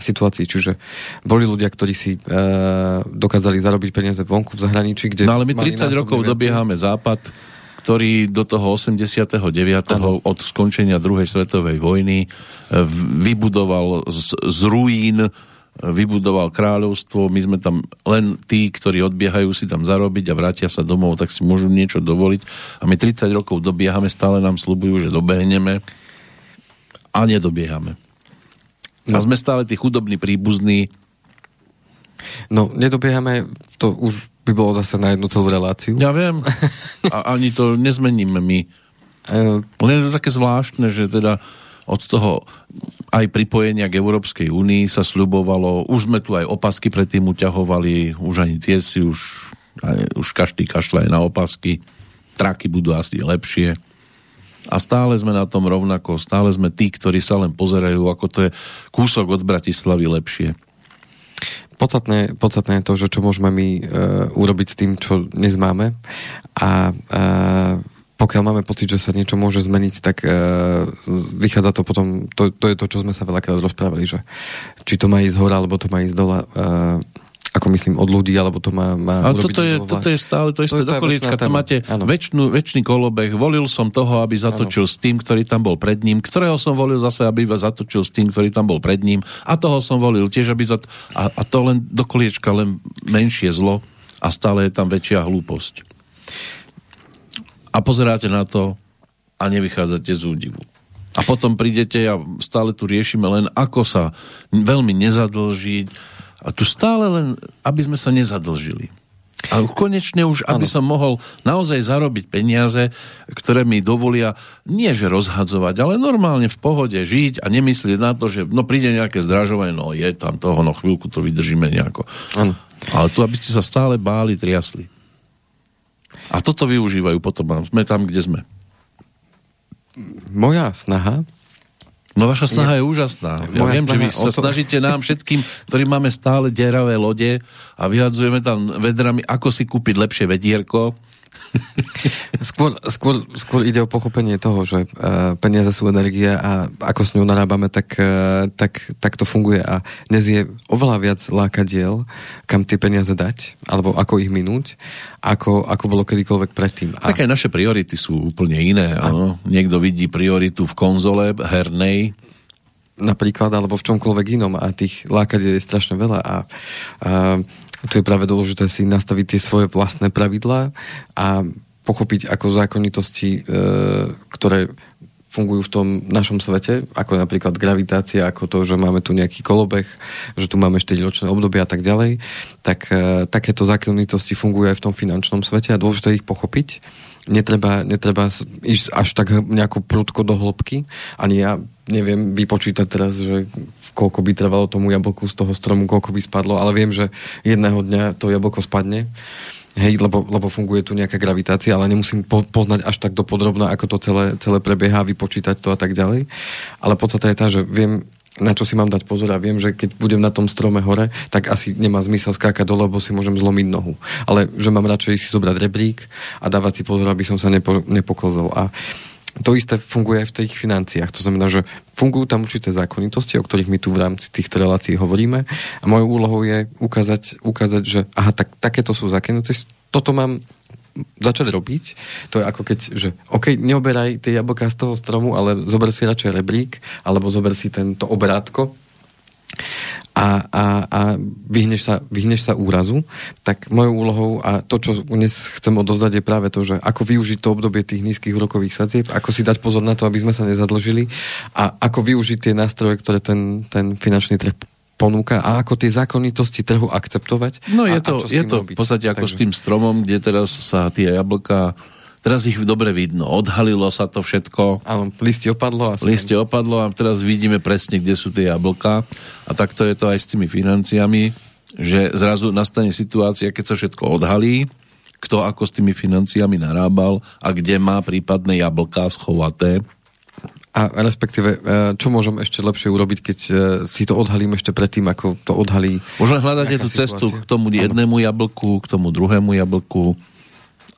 situácií. Čiže boli ľudia, ktorí si e, dokázali zarobiť peniaze vonku v zahraničí, kde... No ale my 30 rokov viacej. dobiehame západ, ktorý do toho 89. Ano. od skončenia druhej svetovej vojny e, vybudoval z, z ruín e, vybudoval kráľovstvo, my sme tam len tí, ktorí odbiehajú si tam zarobiť a vrátia sa domov, tak si môžu niečo dovoliť. A my 30 rokov dobiehame, stále nám slubujú, že dobehneme a nedobiehame. No. A sme stále tí chudobní príbuzní. No, nedobiehame, to už by bolo zase na jednu celú reláciu. Ja viem. A ani to nezmeníme my. Uh, Len je to také zvláštne, že teda od toho aj pripojenia k Európskej únii sa sľubovalo, už sme tu aj opasky predtým uťahovali, už ani tie si už, už každý kašľa aj na opasky, traky budú asi lepšie. A stále sme na tom rovnako, stále sme tí, ktorí sa len pozerajú, ako to je kúsok od Bratislavy lepšie. Podstatné, podstatné je to, že čo môžeme my e, urobiť s tým, čo dnes máme. A e, pokiaľ máme pocit, že sa niečo môže zmeniť, tak e, vychádza to potom, to, to je to, čo sme sa veľakrát rozprávali, že či to má ísť hora, alebo to má ísť dole. E, ako myslím, od ľudí, alebo to má, má Ale toto je, toto je stále to isté do. To máte väčšinu, väčší kolobeh. Volil som toho, aby zatočil ano. s tým, ktorý tam bol pred ním, ktorého som volil zase, aby zatočil s tým, ktorý tam bol pred ním a toho som volil tiež, aby zat... a, a to len do koliečka, len menšie zlo a stále je tam väčšia hlúposť. A pozeráte na to a nevychádzate z údivu. A potom prídete a stále tu riešime len, ako sa veľmi nezadlžiť, a tu stále len, aby sme sa nezadlžili. A konečne už, aby ano. som mohol naozaj zarobiť peniaze, ktoré mi dovolia nie že rozhadzovať, ale normálne v pohode žiť a nemyslieť na to, že no príde nejaké zdražovanie, no je tam toho, no chvíľku to vydržíme nejako. Ano. Ale tu, aby ste sa stále báli, triasli. A toto využívajú potom. Sme tam, kde sme. Moja snaha No vaša snaha je, je úžasná. Ja viem, že vy sa to... snažíte nám všetkým, ktorí máme stále deravé lode a vyhadzujeme tam vedrami, ako si kúpiť lepšie vedierko, skôr, skôr, skôr ide o pochopenie toho, že uh, peniaze sú energia a ako s ňou narábame, tak, uh, tak, tak to funguje a dnes je oveľa viac lákadiel, kam tie peniaze dať, alebo ako ich minúť, ako, ako bolo kedykoľvek predtým. A... Tak aj naše priority sú úplne iné. A... Niekto vidí prioritu v konzole hernej, napríklad, alebo v čomkoľvek inom a tých lákadiel je strašne veľa a, a tu je práve dôležité si nastaviť tie svoje vlastné pravidlá a pochopiť ako zákonitosti, e, ktoré fungujú v tom našom svete, ako napríklad gravitácia, ako to, že máme tu nejaký kolobeh, že tu máme 4 ročné obdobie a tak ďalej, tak e, takéto zákonitosti fungujú aj v tom finančnom svete a dôležité ich pochopiť. Netreba, netreba ísť až tak nejako prudko do hĺbky. Ani ja neviem vypočítať teraz, že koľko by trvalo tomu jablku z toho stromu, koľko by spadlo, ale viem, že jedného dňa to jablko spadne. Hej, lebo, lebo funguje tu nejaká gravitácia, ale nemusím po, poznať až tak dopodrobná, ako to celé, celé prebieha, vypočítať to a tak ďalej. Ale podstate je tá, že viem, na čo si mám dať pozor a viem, že keď budem na tom strome hore, tak asi nemá zmysel skákať dole, lebo si môžem zlomiť nohu. Ale že mám radšej si zobrať rebrík a dávať si pozor, aby som sa nepo, nepokozol. A to isté funguje aj v tých financiách. To znamená, že fungujú tam určité zákonitosti, o ktorých my tu v rámci týchto relácií hovoríme a mojou úlohou je ukázať, ukázať že aha, tak, takéto sú zákonitosti, toto mám začať robiť. To je ako keď, že OK, neoberaj tie jablká z toho stromu, ale zober si radšej rebrík, alebo zober si tento obrátko, a, a, a vyhneš, sa, vyhneš sa úrazu, tak mojou úlohou a to, čo dnes chcem odovzdať je práve to, že ako využiť to obdobie tých nízkych úrokových sadzieb, ako si dať pozor na to, aby sme sa nezadlžili a ako využiť tie nástroje, ktoré ten, ten finančný trh ponúka a ako tie zákonitosti trhu akceptovať. No je to, je to v podstate ako Takže... s tým stromom, kde teraz sa tie jablka Teraz ich dobre vidno. Odhalilo sa to všetko. Áno, listie opadlo. A listie opadlo a teraz vidíme presne, kde sú tie jablka. A takto je to aj s tými financiami, že zrazu nastane situácia, keď sa všetko odhalí, kto ako s tými financiami narábal a kde má prípadné jablka schovaté. A respektíve, e, čo môžem ešte lepšie urobiť, keď e, si to odhalím ešte predtým, ako to odhalí... Možno hľadáte tú cestu k tomu jednému jablku, k tomu druhému jablku,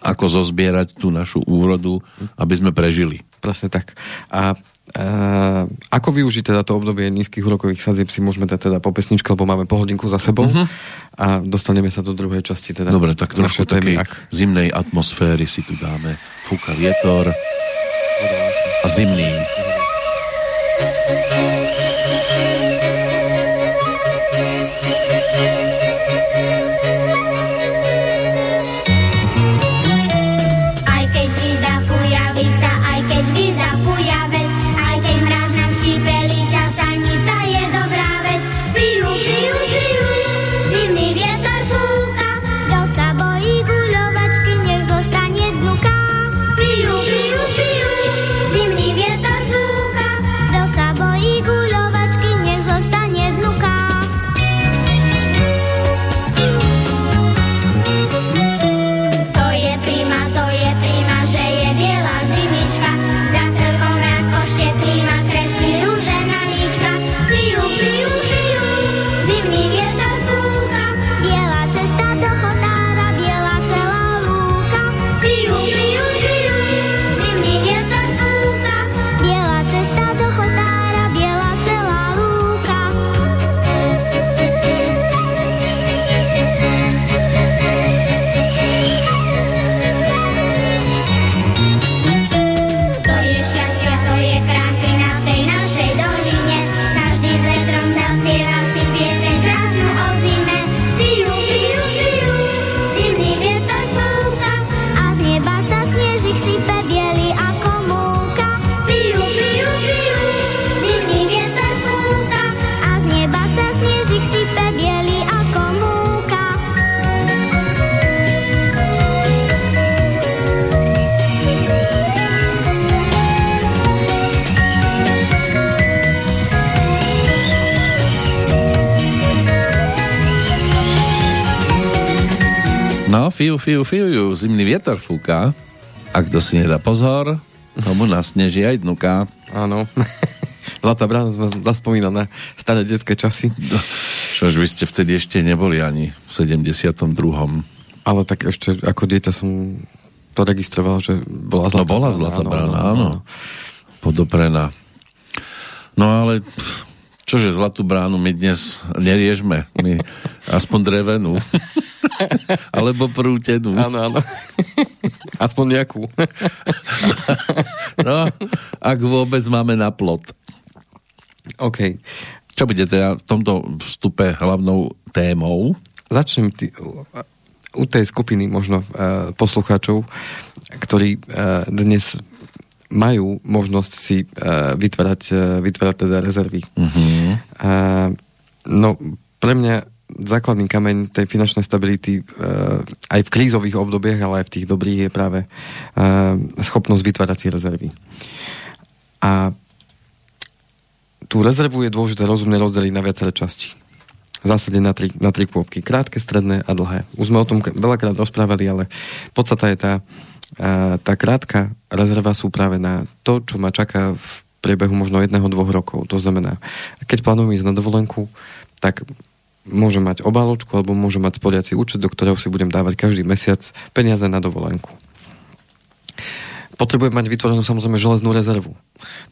ako zozbierať tú našu úrodu, aby sme prežili. Presne tak. A Uh, ako využiť teda to obdobie nízkych úrokových sadzieb si môžeme dať teda po pesničke, lebo máme po hodinku za sebou uh-huh. a dostaneme sa do druhej časti. Teda Dobre, tak trošku takej ak... zimnej atmosféry si tu dáme. Fúka vietor a zimný. Fiu, fiu, zimný vietor fúka. A kto si nedá pozor, tomu nasneží aj dnuka. Áno. Zlatá brána sme zaspomínal na staré detské časy. No, čož vy ste vtedy ešte neboli ani v 72. Ale tak ešte ako dieťa som to registroval, že bola zlatá no, bola zlatá brána, áno. áno. áno. Podoprená. No ale čože zlatú bránu my dnes neriežme. My aspoň drevenú. Alebo prútenú. Áno, áno. Aspoň nejakú. no, ak vôbec máme na plot. OK. Čo bude teda v tomto vstupe hlavnou témou? Začnem tý, u tej skupiny možno uh, poslucháčov, ktorí uh, dnes majú možnosť si uh, vytvárať, uh, vytvárať teda rezervy. Uh-huh. Uh, no, pre mňa základný kameň tej finančnej stability uh, aj v krízových obdobiach, ale aj v tých dobrých je práve uh, schopnosť vytvárať si rezervy. A tú rezervu je dôležité rozumne rozdeliť na viaceré časti. V zásade na tri, na tri kôpky. Krátke, stredné a dlhé. Už sme o tom veľakrát rozprávali, ale podstata je tá, a tá krátka rezerva sú práve na to, čo ma čaká v priebehu možno jedného, dvoch rokov. To znamená, keď plánujem ísť na dovolenku, tak môžem mať obáločku alebo môžem mať sporiaci účet, do ktorého si budem dávať každý mesiac peniaze na dovolenku. Potrebujem mať vytvorenú samozrejme železnú rezervu.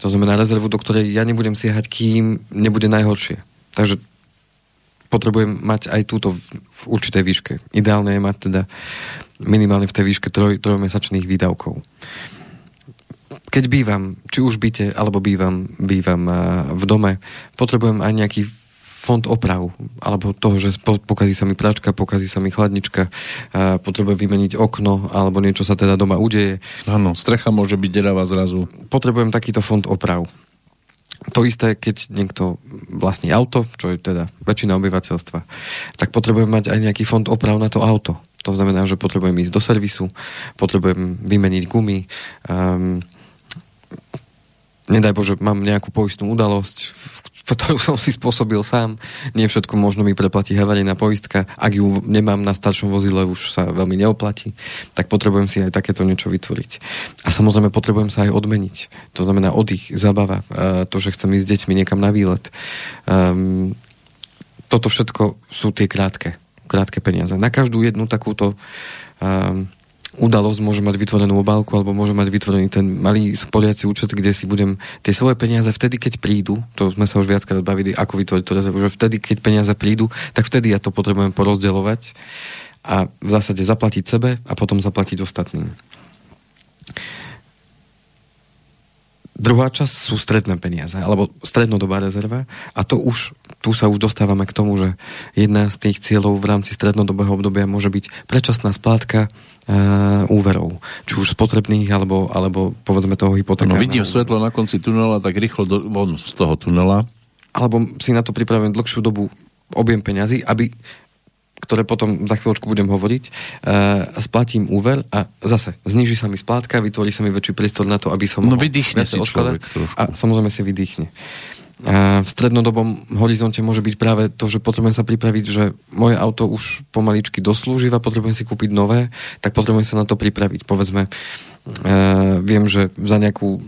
To znamená rezervu, do ktorej ja nebudem siehať, kým nebude najhoršie. Takže potrebujem mať aj túto v, v určitej výške. Ideálne je mať teda minimálne v tej výške troj, trojmesačných výdavkov. Keď bývam, či už byte, alebo bývam, bývam v dome, potrebujem aj nejaký fond oprav, alebo toho, že pokazí sa mi pračka, pokazí sa mi chladnička, potrebujem vymeniť okno, alebo niečo sa teda doma udeje. Áno, strecha môže byť deravá zrazu. Potrebujem takýto fond oprav. To isté, keď niekto vlastní auto, čo je teda väčšina obyvateľstva, tak potrebujem mať aj nejaký fond oprav na to auto. To znamená, že potrebujem ísť do servisu, potrebujem vymeniť gumy, um, nedaj Bože, mám nejakú poistnú udalosť, ktorú som si spôsobil sám. Nie všetko možno mi preplatí havarijná poistka. Ak ju nemám na staršom vozidle, už sa veľmi neoplatí, tak potrebujem si aj takéto niečo vytvoriť. A samozrejme potrebujem sa aj odmeniť. To znamená oddych, zabava, to, že chcem ísť s deťmi niekam na výlet. Um, toto všetko sú tie krátke krátke peniaze. Na každú jednu takúto um, udalosť môže mať vytvorenú obálku alebo môže mať vytvorený ten malý spoliaci účet, kde si budem tie svoje peniaze vtedy, keď prídu, to sme sa už viackrát bavili, ako vytvoriť to rezervu, že vtedy, keď peniaze prídu, tak vtedy ja to potrebujem porozdeľovať a v zásade zaplatiť sebe a potom zaplatiť ostatným. Druhá časť sú stredné peniaze, alebo strednodobá rezerva a to už, tu sa už dostávame k tomu, že jedna z tých cieľov v rámci strednodobého obdobia môže byť predčasná splátka úverov, či už spotrebných, alebo, alebo povedzme toho hypotekárneho. No vidím svetlo na konci tunela, tak rýchlo do, von z toho tunela. Alebo si na to pripravujem dlhšiu dobu objem peňazí, aby ktoré potom za chvíľočku budem hovoriť, uh, splatím úver a zase zniží sa mi splátka, vytvorí sa mi väčší priestor na to, aby som no, vydýchne si človek trošku. A samozrejme si vydýchne. V strednodobom horizonte môže byť práve to, že potrebujem sa pripraviť, že moje auto už pomaličky doslúživa, potrebujem si kúpiť nové, tak potrebujem sa na to pripraviť. Povedzme, uh, viem, že za nejakú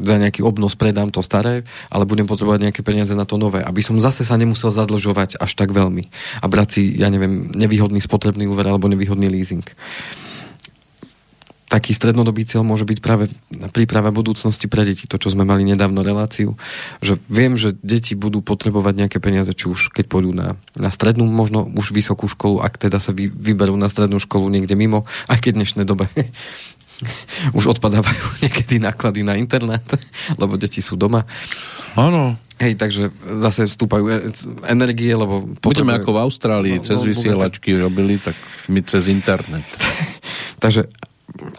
za nejaký obnos predám to staré, ale budem potrebovať nejaké peniaze na to nové, aby som zase sa nemusel zadlžovať až tak veľmi a brať si, ja neviem, nevýhodný spotrebný úver alebo nevýhodný leasing. Taký strednodobý cieľ môže byť práve príprava budúcnosti pre deti. To, čo sme mali nedávno reláciu, že viem, že deti budú potrebovať nejaké peniaze, či už keď pôjdu na, na strednú, možno už vysokú školu, ak teda sa vy, vyberú na strednú školu niekde mimo, aj keď v dnešnej dobe už odpadávajú niekedy náklady na internet, lebo deti sú doma. Áno. Hej, takže zase vstúpajú e, energie, lebo... Budeme ako v Austrálii, no, cez no, vysielačky tak... robili, tak my cez internet. takže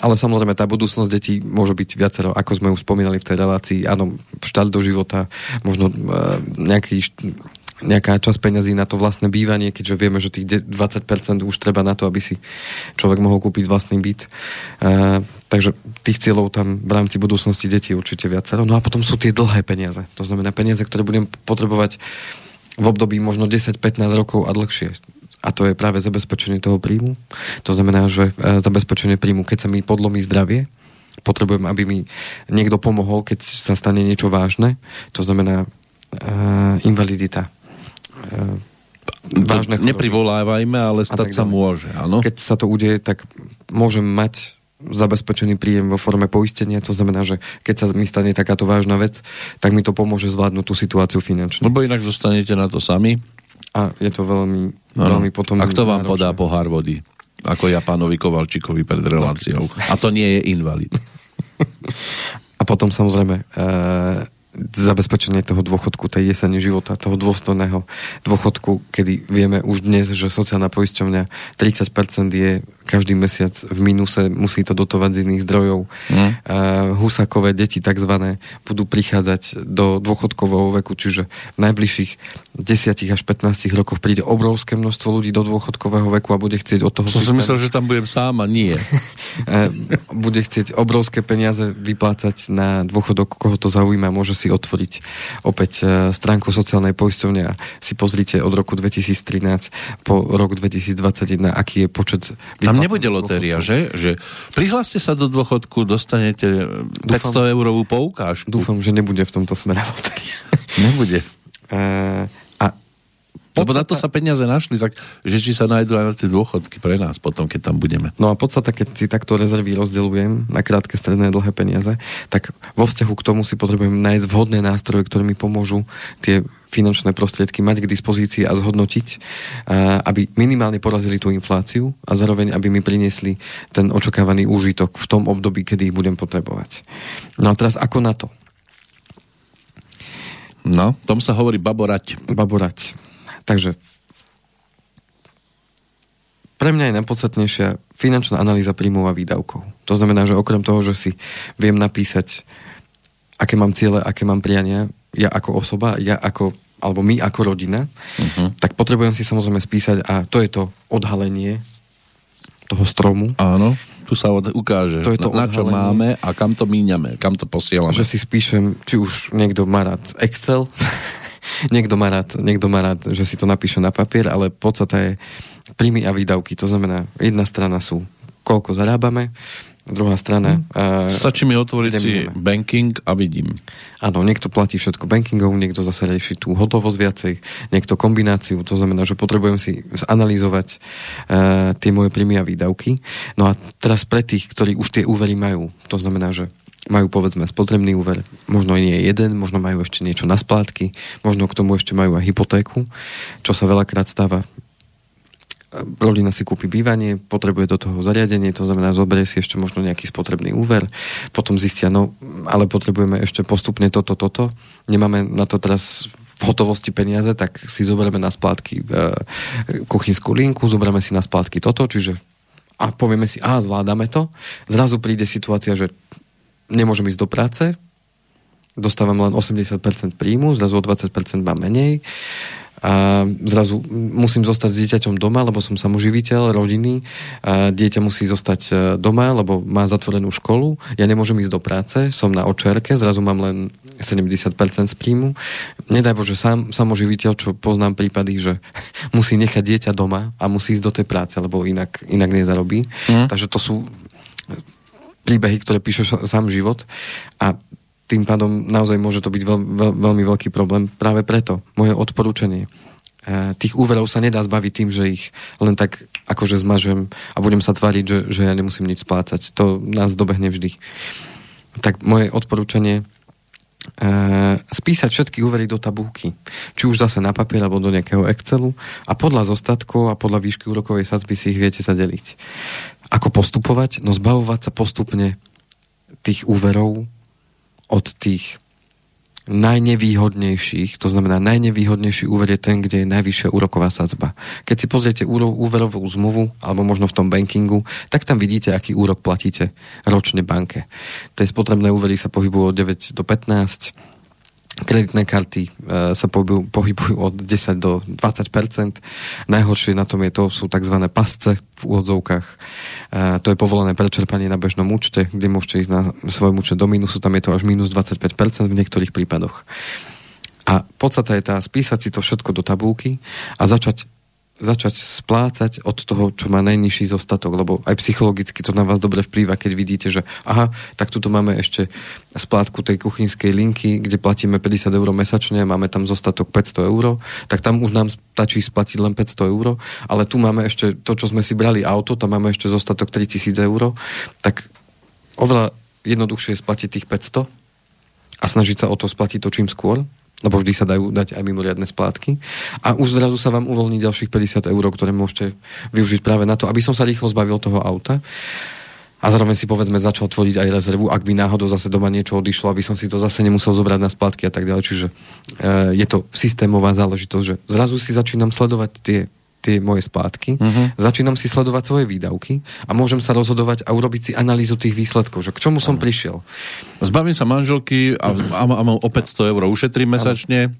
ale samozrejme tá budúcnosť detí môže byť viacero, ako sme už spomínali v tej relácii, áno, štát do života, možno e, nejaký nejaká časť peňazí na to vlastné bývanie, keďže vieme, že tých 20% už treba na to, aby si človek mohol kúpiť vlastný byt. Uh, takže tých cieľov tam v rámci budúcnosti detí určite viacero. No a potom sú tie dlhé peniaze. To znamená peniaze, ktoré budem potrebovať v období možno 10-15 rokov a dlhšie. A to je práve zabezpečenie toho príjmu. To znamená, že uh, zabezpečenie príjmu, keď sa mi podlomí zdravie, potrebujem, aby mi niekto pomohol, keď sa stane niečo vážne. To znamená uh, invalidita E, vážne choroby. Neprivolávajme, ale stať sa môže, áno? Keď sa to udeje, tak môžem mať zabezpečený príjem vo forme poistenia, to znamená, že keď sa mi stane takáto vážna vec, tak mi to pomôže zvládnuť tú situáciu finančnú. Lebo inak zostanete na to sami. A je to veľmi, veľmi potom... A kto vám náročné. podá pohár vody? Ako ja pánovi Kovalčíkovi pred reláciou. A to nie je invalid. A potom samozrejme... E- zabezpečenie toho dôchodku, tej jesene života, toho dôstojného dôchodku, kedy vieme už dnes, že sociálna poisťovňa 30% je každý mesiac v minuse, musí to dotovať z iných zdrojov. Mm. Husakové deti takzvané budú prichádzať do dôchodkového veku, čiže v najbližších 10 až 15 rokoch príde obrovské množstvo ľudí do dôchodkového veku a bude chcieť od toho Som systému... myslel, že tam budem sám a nie. bude chcieť obrovské peniaze vyplácať na dôchodok, koho to zaujíma, môže si otvoriť opäť e, stránku sociálnej poisťovne a si pozrite od roku 2013 po rok 2021, aký je počet tam nebude lotéria, že? že? Prihláste sa do dôchodku, dostanete 500 eurovú poukážku. Dúfam, že nebude v tomto smere lotéria. Nebude. Uh, lebo na to sa peniaze našli, tak že či sa nájdú aj na tie dôchodky pre nás potom, keď tam budeme. No a podstate, keď si takto rezervy rozdelujem na krátke, stredné, dlhé peniaze, tak vo vzťahu k tomu si potrebujem nájsť vhodné nástroje, ktoré mi pomôžu tie finančné prostriedky mať k dispozícii a zhodnotiť, aby minimálne porazili tú infláciu a zároveň, aby mi priniesli ten očakávaný úžitok v tom období, kedy ich budem potrebovať. No a teraz ako na to? No, tom sa hovorí baborať. Baborať. Takže pre mňa je najpodstatnejšia finančná analýza príjmov a výdavkov. To znamená, že okrem toho, že si viem napísať, aké mám ciele, aké mám priania, ja ako osoba, ja ako, alebo my ako rodina, uh-huh. tak potrebujem si samozrejme spísať a to je to odhalenie toho stromu. Áno, tu sa ukáže, to je to na, na čo máme a kam to míňame, kam to posielame. Že si spíšem, či už niekto má rád Excel, niekto, má rád, niekto má rád, že si to napíše na papier, ale podstata je príjmy a výdavky. To znamená, jedna strana sú koľko zarábame, druhá strana... Hmm. Uh, Stačí mi otvoriť si banking a vidím. Áno, niekto platí všetko bankingov, niekto zase rieši tú hotovosť viacej, niekto kombináciu, to znamená, že potrebujem si zanalýzovať uh, tie moje príjmy a výdavky. No a teraz pre tých, ktorí už tie úvery majú, to znamená, že majú povedzme spotrebný úver, možno nie jeden, možno majú ešte niečo na splátky, možno k tomu ešte majú aj hypotéku, čo sa veľakrát stáva. Rodina si kúpi bývanie, potrebuje do toho zariadenie, to znamená, zoberie si ešte možno nejaký spotrebný úver, potom zistia, no, ale potrebujeme ešte postupne toto, toto. Nemáme na to teraz v hotovosti peniaze, tak si zoberieme na splátky e, kuchynskú linku, zoberieme si na splátky toto, čiže a povieme si, a zvládame to. Zrazu príde situácia, že nemôžem ísť do práce, dostávam len 80% príjmu, zrazu o 20% mám menej a zrazu musím zostať s dieťaťom doma, lebo som samoživiteľ rodiny, a dieťa musí zostať e, doma, lebo má zatvorenú školu, ja nemôžem ísť do práce, som na očerke, zrazu mám len 70% z príjmu. Nedaj Bože, sám, samoživiteľ, čo poznám prípady, že musí nechať dieťa doma a musí ísť do tej práce, lebo inak, inak nezarobí. Mm. Takže to sú príbehy, ktoré píše sám život a tým pádom naozaj môže to byť veľ, veľ, veľmi veľký problém. Práve preto moje odporúčanie. E, tých úverov sa nedá zbaviť tým, že ich len tak akože zmažem a budem sa tváriť, že, že ja nemusím nič splácať. To nás dobehne vždy. Tak moje odporúčanie Uh, spísať všetky úvery do tabúky. Či už zase na papier alebo do nejakého Excelu a podľa zostatkov a podľa výšky úrokovej sadzby si ich viete zadeliť. Ako postupovať? No zbavovať sa postupne tých úverov od tých najnevýhodnejších, to znamená najnevýhodnejší úver je ten, kde je najvyššia úroková sadzba. Keď si pozriete úverovú zmluvu, alebo možno v tom bankingu, tak tam vidíte, aký úrok platíte ročne banke. Tie spotrebné úvery sa pohybujú od 9 do 15, Kreditné karty e, sa pohybujú, od 10 do 20% Najhoršie na tom je to, sú tzv. pasce v úvodzovkách. E, to je povolené prečerpanie na bežnom účte, kde môžete ísť na svojom účte do mínusu, tam je to až minus 25 v niektorých prípadoch. A podstata je tá spísať si to všetko do tabulky a začať začať splácať od toho, čo má najnižší zostatok, lebo aj psychologicky to na vás dobre vplýva, keď vidíte, že aha, tak tuto máme ešte splátku tej kuchynskej linky, kde platíme 50 eur mesačne, máme tam zostatok 500 eur, tak tam už nám stačí splatiť len 500 eur, ale tu máme ešte to, čo sme si brali auto, tam máme ešte zostatok 3000 eur, tak oveľa jednoduchšie je splatiť tých 500 a snažiť sa o to splatiť to čím skôr, lebo vždy sa dajú dať aj mimoriadne splátky. A už zrazu sa vám uvoľní ďalších 50 eur, ktoré môžete využiť práve na to, aby som sa rýchlo zbavil toho auta. A zároveň si povedzme začal tvoriť aj rezervu, ak by náhodou zase doma niečo odišlo, aby som si to zase nemusel zobrať na splátky a tak ďalej. Čiže e, je to systémová záležitosť, že zrazu si začínam sledovať tie tie moje splátky, uh-huh. začínam si sledovať svoje výdavky a môžem sa rozhodovať a urobiť si analýzu tých výsledkov, že k čomu som uh-huh. prišiel. Zbavím sa manželky a, a, a mám opäť 100 eur ušetrím mesačne.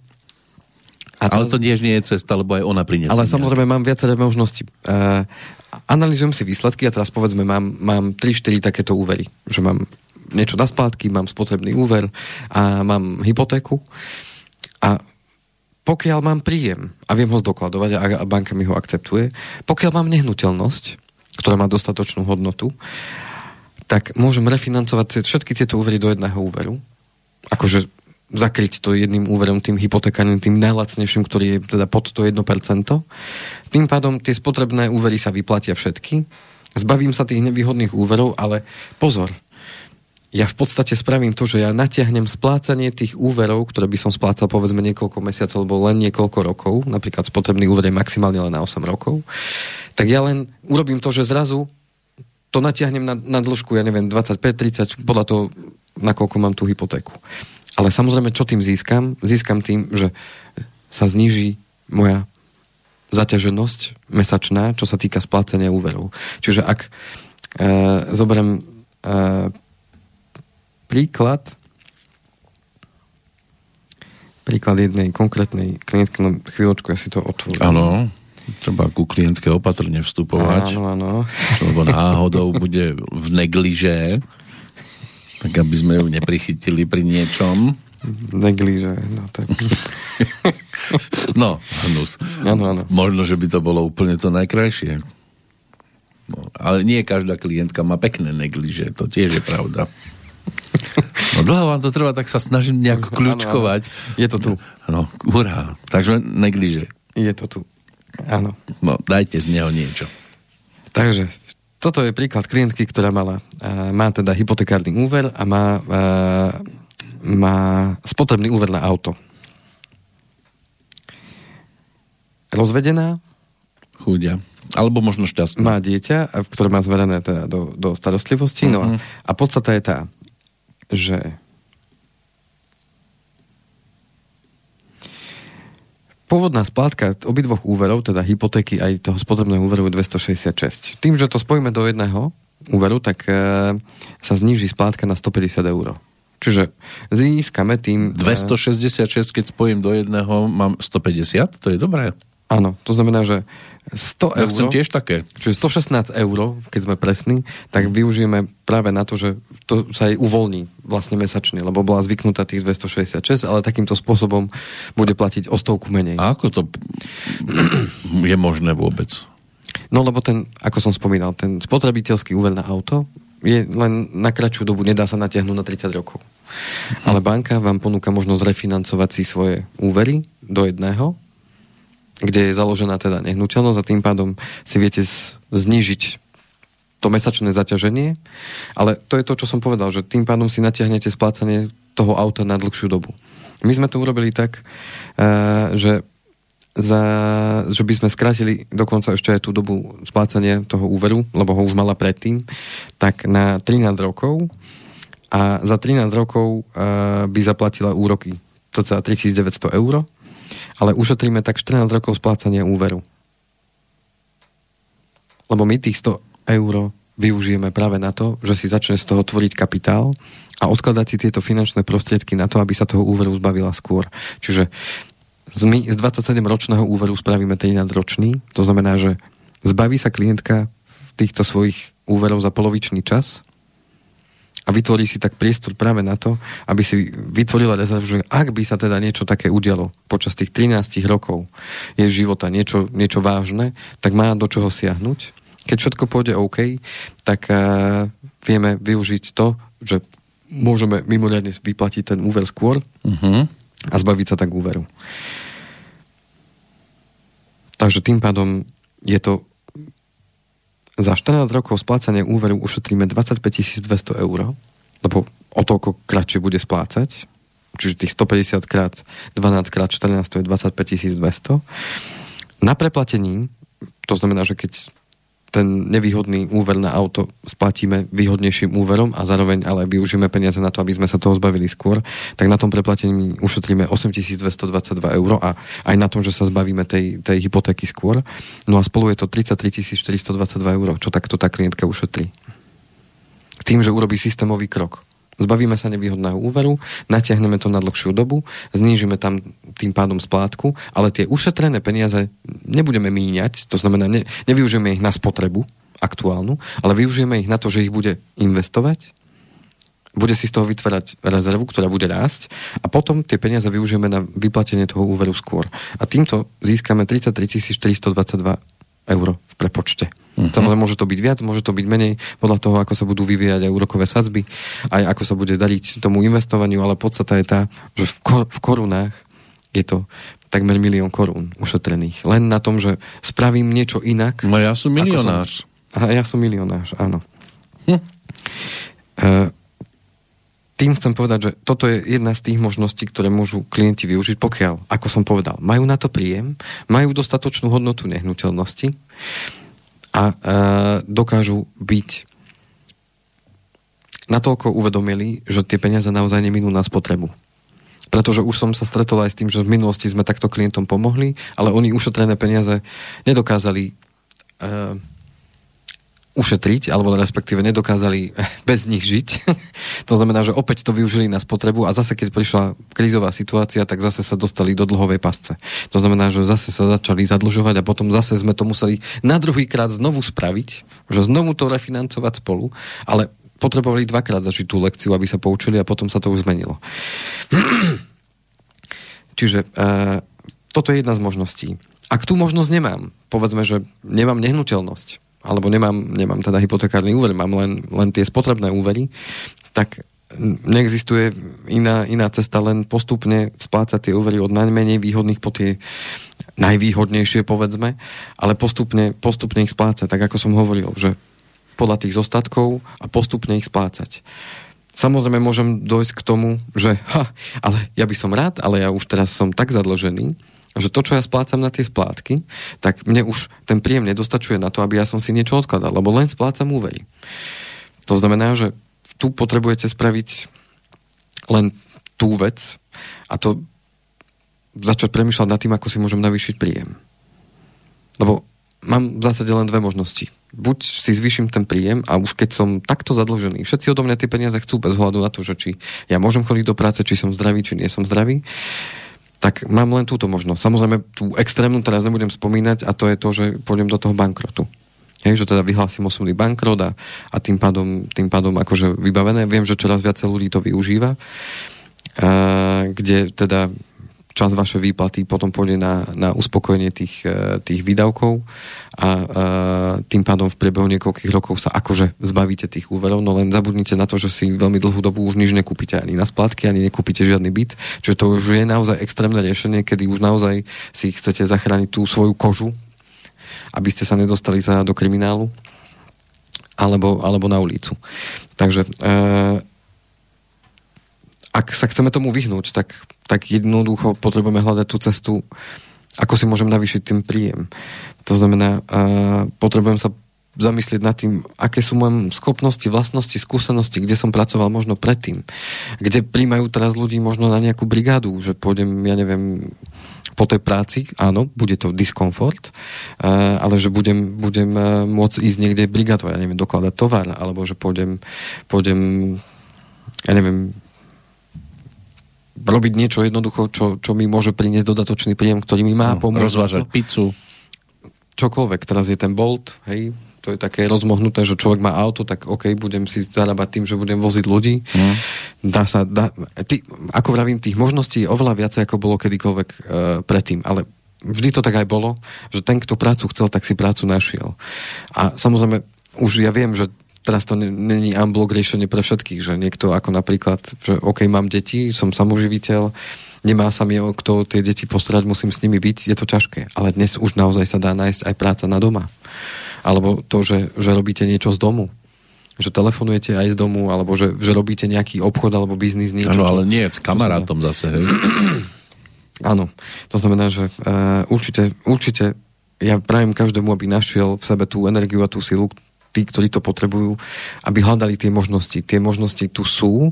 A to, ale to tiež nie je cesta, lebo aj ona priniesie. Ale samozrejme mám viaceré možnosti. Uh, analýzujem si výsledky a teraz povedzme mám, mám 3-4 takéto úvery. Že mám niečo na splátky, mám spotrebný úver a mám hypotéku. A pokiaľ mám príjem a viem ho zdokladovať a banka mi ho akceptuje, pokiaľ mám nehnuteľnosť, ktorá má dostatočnú hodnotu, tak môžem refinancovať všetky tieto úvery do jedného úveru. Akože zakryť to jedným úverom, tým hypotekárnym, tým najlacnejším, ktorý je teda pod to 1%. Tým pádom tie spotrebné úvery sa vyplatia všetky. Zbavím sa tých nevýhodných úverov, ale pozor, ja v podstate spravím to, že ja natiahnem splácanie tých úverov, ktoré by som splácal povedzme niekoľko mesiacov alebo len niekoľko rokov, napríklad spotrebný úver je maximálne len na 8 rokov, tak ja len urobím to, že zrazu to natiahnem na, na dĺžku, ja neviem, 25-30, podľa toho, nakoľko mám tú hypotéku. Ale samozrejme, čo tým získam? Získam tým, že sa zníži moja zaťaženosť mesačná, čo sa týka splácania úverov. Čiže ak e, zoberiem e, príklad príklad jednej konkrétnej klientky, no chvíľočku, ja si to otvorím. Áno, treba ku klientke opatrne vstupovať. Áno, áno. Lebo náhodou bude v negliže, tak aby sme ju neprichytili pri niečom. Negliže, no tak. no, hnus. Áno, áno. Možno, že by to bolo úplne to najkrajšie. No, ale nie každá klientka má pekné negliže, to tiež je pravda. No dlho vám to trvá, tak sa snažím nejak kľúčkovať. Je to tu. No, hurá. Takže negliže. Je to tu. Áno. No, dajte z neho niečo. Takže, toto je príklad klientky, ktorá mala, uh, má teda hypotekárny úver a má, uh, má spotrebný úver na auto. Rozvedená. Chúdia. Alebo možno šťastná. Má dieťa, ktoré má zverené teda do, do starostlivosti. Uh-huh. No a, mhm. a podstata je tá, že Pôvodná splátka obidvoch úverov, teda hypotéky aj toho spotrebného úveru je 266. Tým, že to spojíme do jedného úveru, tak e, sa zníži splátka na 150 eur. Čiže získame tým... 266, e, keď spojím do jedného, mám 150? To je dobré. Áno, to znamená, že 100 eur, ja chcem tiež také. čiže 116 eur, keď sme presní, tak využijeme práve na to, že to sa jej uvoľní vlastne mesačne, lebo bola zvyknutá tých 266, ale takýmto spôsobom bude platiť o stovku menej. A ako to je možné vôbec? No lebo ten, ako som spomínal, ten spotrebiteľský úver na auto je len na kratšiu dobu, nedá sa natiahnuť na 30 rokov. Ale banka vám ponúka možnosť refinancovať si svoje úvery do jedného kde je založená teda nehnuteľnosť a tým pádom si viete znížiť to mesačné zaťaženie, ale to je to, čo som povedal, že tým pádom si natiahnete splácanie toho auta na dlhšiu dobu. My sme to urobili tak, eh, že za, že by sme skrátili dokonca ešte aj tú dobu splácania toho úveru, lebo ho už mala predtým, tak na 13 rokov. A za 13 rokov uh, by zaplatila úroky, to za 3900 eur ale ušetríme tak 14 rokov splácania úveru. Lebo my tých 100 eur využijeme práve na to, že si začne z toho tvoriť kapitál a odkladať si tieto finančné prostriedky na to, aby sa toho úveru zbavila skôr. Čiže z, my, z 27-ročného úveru spravíme 13-ročný, to znamená, že zbaví sa klientka týchto svojich úverov za polovičný čas a vytvorí si tak priestor práve na to, aby si vytvorila rezervu, že ak by sa teda niečo také udialo počas tých 13 rokov jej života, niečo, niečo vážne, tak má do čoho siahnuť. Keď všetko pôjde OK, tak uh, vieme využiť to, že môžeme mimoriadne vyplatiť ten úver skôr uh-huh. a zbaviť sa tak úveru. Takže tým pádom je to za 14 rokov splácania úveru ušetríme 25 200 eur, lebo o toľko kratšie bude splácať, čiže tých 150 krát 12 krát 14 to je 25 200. Na preplatení, to znamená, že keď ten nevýhodný úver na auto splatíme výhodnejším úverom a zároveň ale využijeme peniaze na to, aby sme sa toho zbavili skôr, tak na tom preplatení ušetríme 8222 eur a aj na tom, že sa zbavíme tej, tej hypotéky skôr. No a spolu je to 33 422 eur, čo takto tá klientka ušetrí. Tým, že urobí systémový krok. Zbavíme sa nevýhodného úveru, natiahneme to na dlhšiu dobu, znížime tam tým pádom splátku, ale tie ušetrené peniaze nebudeme míňať, to znamená, ne, nevyužijeme ich na spotrebu aktuálnu, ale využijeme ich na to, že ich bude investovať, bude si z toho vytvárať rezervu, ktorá bude rásť a potom tie peniaze využijeme na vyplatenie toho úveru skôr. A týmto získame 33 422 eur v prepočte. Uh-huh. Samozrejme, môže to byť viac, môže to byť menej, podľa toho, ako sa budú vyvíjať aj úrokové sadzby, aj ako sa bude dariť tomu investovaniu, ale podstata je tá, že v, kor- v korunách je to takmer milión korún ušetrených. Len na tom, že spravím niečo inak. No ja som milionár. Som... A ja som milionár, áno. Hm. Uh, tým chcem povedať, že toto je jedna z tých možností, ktoré môžu klienti využiť, pokiaľ, ako som povedal, majú na to príjem, majú dostatočnú hodnotu nehnuteľnosti, a e, dokážu byť natoľko uvedomili, že tie peniaze naozaj neminú na spotrebu. Pretože už som sa stretol aj s tým, že v minulosti sme takto klientom pomohli, ale oni ušetrené peniaze nedokázali e, ušetriť, alebo respektíve nedokázali bez nich žiť. to znamená, že opäť to využili na spotrebu a zase keď prišla krízová situácia, tak zase sa dostali do dlhovej pasce. To znamená, že zase sa začali zadlžovať a potom zase sme to museli na druhý krát znovu spraviť, že znovu to refinancovať spolu, ale potrebovali dvakrát zažiť tú lekciu, aby sa poučili a potom sa to už zmenilo. Čiže uh, toto je jedna z možností. Ak tú možnosť nemám, povedzme, že nemám nehnuteľnosť, alebo nemám, nemám teda hypotekárny úver, mám len, len tie spotrebné úvery, tak neexistuje iná, iná cesta, len postupne splácať tie úvery od najmenej výhodných po tie najvýhodnejšie, povedzme, ale postupne, postupne ich splácať, tak ako som hovoril, že podľa tých zostatkov a postupne ich splácať. Samozrejme môžem dojsť k tomu, že ha, ale ja by som rád, ale ja už teraz som tak zadlžený, že to, čo ja splácam na tie splátky, tak mne už ten príjem nedostačuje na to, aby ja som si niečo odkladal, lebo len splácam úvery. To znamená, že tu potrebujete spraviť len tú vec a to začať premýšľať nad tým, ako si môžem navýšiť príjem. Lebo mám v zásade len dve možnosti. Buď si zvýšim ten príjem a už keď som takto zadlžený, všetci odo mňa tie peniaze chcú bez hľadu na to, že či ja môžem chodiť do práce, či som zdravý, či nie som zdravý, tak mám len túto možnosť. Samozrejme, tú extrémnu teraz nebudem spomínať a to je to, že pôjdem do toho bankrotu. Hej, že teda vyhlásim osobný bankrot a, a tým, pádom, tým pádom akože vybavené. Viem, že čoraz viacej ľudí to využíva, a, kde teda čas vaše výplaty potom pôjde na, na uspokojenie tých, e, tých výdavkov a, a tým pádom v priebehu niekoľkých rokov sa akože zbavíte tých úverov, no len zabudnite na to, že si veľmi dlhú dobu už nič nekúpite ani na splátky, ani nekúpite žiadny byt, čiže to už je naozaj extrémne riešenie, kedy už naozaj si chcete zachrániť tú svoju kožu, aby ste sa nedostali teda do kriminálu alebo, alebo na ulicu. Takže e, ak sa chceme tomu vyhnúť, tak, tak jednoducho potrebujeme hľadať tú cestu, ako si môžem navýšiť tým príjem. To znamená, uh, potrebujem sa zamyslieť nad tým, aké sú moje schopnosti, vlastnosti, skúsenosti, kde som pracoval možno predtým. Kde príjmajú teraz ľudí možno na nejakú brigádu, že pôjdem, ja neviem, po tej práci, áno, bude to diskomfort, ale že budem, budem môcť ísť niekde brigádovať, ja neviem, dokladať tovar, alebo že pôjdem, pôjdem ja neviem, robiť niečo jednoducho, čo, čo mi môže priniesť dodatočný príjem, ktorý mi má no, pomôcť. Rozvážať pizzu. Čokoľvek. Teraz je ten Bolt, hej, to je také rozmohnuté, že človek má auto, tak OK, budem si zarábať tým, že budem voziť ľudí. Mm. Dá sa, dá, ty, ako vravím, tých možností je oveľa viacej, ako bolo kedykoľvek uh, predtým, ale vždy to tak aj bolo, že ten, kto prácu chcel, tak si prácu našiel. A samozrejme, už ja viem, že teraz to není unblock riešenie pre všetkých, že niekto ako napríklad, že OK, mám deti, som samoživiteľ, nemá sa mi o kto tie deti postarať, musím s nimi byť, je to ťažké. Ale dnes už naozaj sa dá nájsť aj práca na doma. Alebo to, že, že robíte niečo z domu že telefonujete aj z domu, alebo že, že robíte nejaký obchod alebo biznis, niečo. Áno, ale nie, s kamarátom zase, hej. Áno, to znamená, že uh, určite, určite ja prajem každému, aby našiel v sebe tú energiu a tú silu, tí, ktorí to potrebujú, aby hľadali tie možnosti. Tie možnosti tu sú,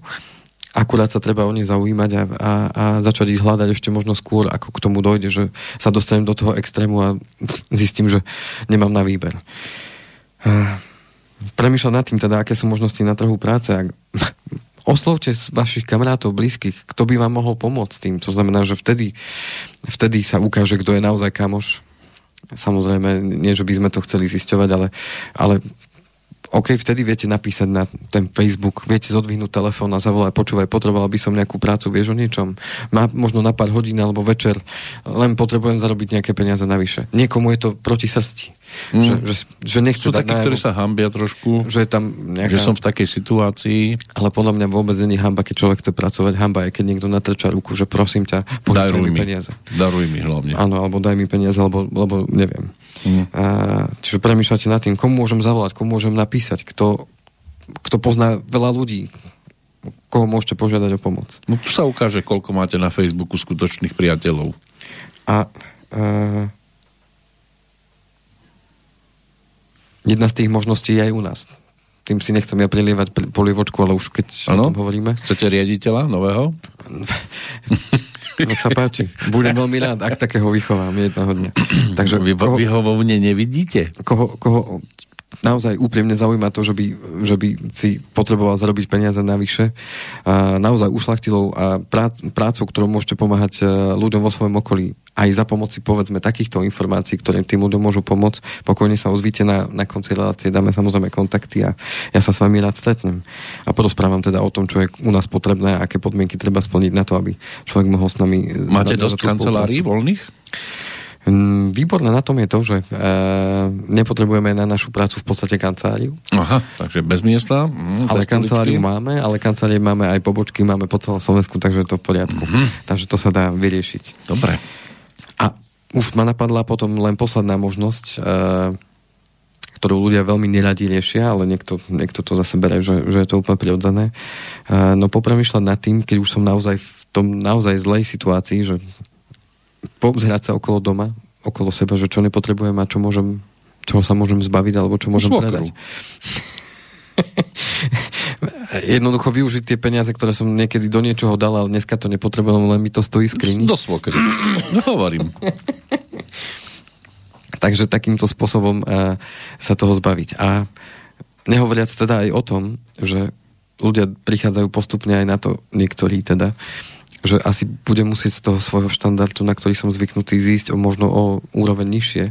akurát sa treba o ne zaujímať a, a, a začať ich hľadať ešte možno skôr, ako k tomu dojde, že sa dostanem do toho extrému a zistím, že nemám na výber. Premýšľať nad tým teda, aké sú možnosti na trhu práce. Oslovte vašich kamarátov, blízkych, kto by vám mohol pomôcť tým. To znamená, že vtedy, vtedy sa ukáže, kto je naozaj kamoš. Samozrejme, nie, že by sme to chceli zisťovať, ale, ale OK, vtedy viete napísať na ten Facebook, viete zodvihnúť telefón a zavolať, počúvaj, potreboval by som nejakú prácu, vieš o niečom. Má možno na pár hodín alebo večer, len potrebujem zarobiť nejaké peniaze navyše. Niekomu je to proti srsti. Mm. Že, že, že nechce Sú takí, ktorí sa hambia trošku, že, je tam nejaká... že som v takej situácii. Ale podľa mňa vôbec není hamba, keď človek chce pracovať. Hamba je, keď niekto natrča ruku, že prosím ťa, požičaj mi peniaze. Daruj mi hlavne. Áno, alebo daj mi peniaze, alebo, alebo neviem. Mm. A, čiže premýšľate nad tým, komu môžem zavolať, komu môžem napísať, kto, kto pozná veľa ľudí, koho môžete požiadať o pomoc. No tu sa ukáže, koľko máte na Facebooku skutočných priateľov. A uh, jedna z tých možností je aj u nás. Tým si nechcem ja prelievať polievočku, ale už keď ano? o tom hovoríme. Chcete riaditeľa nového? Nech sa páči. Budem veľmi rád, ak takého vychovám jednoho dňa. Takže Vy koho, vyhovovne nevidíte? Koho, koho naozaj úprimne zaujíma to, že by, že by si potreboval zarobiť peniaze navyše. A naozaj ušlachtilou a prác, prácu, ktorú môžete pomáhať e, ľuďom vo svojom okolí. Aj za pomoci, povedzme, takýchto informácií, ktorým tým ľuďom môžu pomôcť. Pokojne sa ozvíte na, na konci relácie, dáme samozrejme kontakty a ja sa s vami rád stretnem. A porozprávam teda o tom, čo je u nás potrebné a aké podmienky treba splniť na to, aby človek mohol s nami... Máte dosť kancelárií voľných? Mm, výborné na tom je to, že e, nepotrebujeme na našu prácu v podstate kanceláriu. Aha, takže bez miesta. Mm, ale bez kanceláriu máme, ale kanceláriu máme aj pobočky, máme po celom Slovensku, takže je to v poriadku. Mm-hmm. Takže to sa dá vyriešiť. Dobre. A už ma napadla potom len posledná možnosť, e, ktorú ľudia veľmi neradi riešia, ale niekto, niekto to zase berie, že, že je to úplne prirodzené. E, no popremýšľať nad tým, keď už som naozaj v tom naozaj zlej situácii, že poobzerať sa okolo doma, okolo seba, že čo nepotrebujem a čo môžem, čoho sa môžem zbaviť, alebo čo môžem Svokru. predať. Jednoducho využiť tie peniaze, ktoré som niekedy do niečoho dal, ale dneska to nepotrebujem, len mi to stojí skrini. Do svokry. Hovorím. Takže takýmto spôsobom uh, sa toho zbaviť. A nehovoriac teda aj o tom, že ľudia prichádzajú postupne aj na to, niektorí teda, že asi budem musieť z toho svojho štandardu, na ktorý som zvyknutý zísť o možno o úroveň nižšie.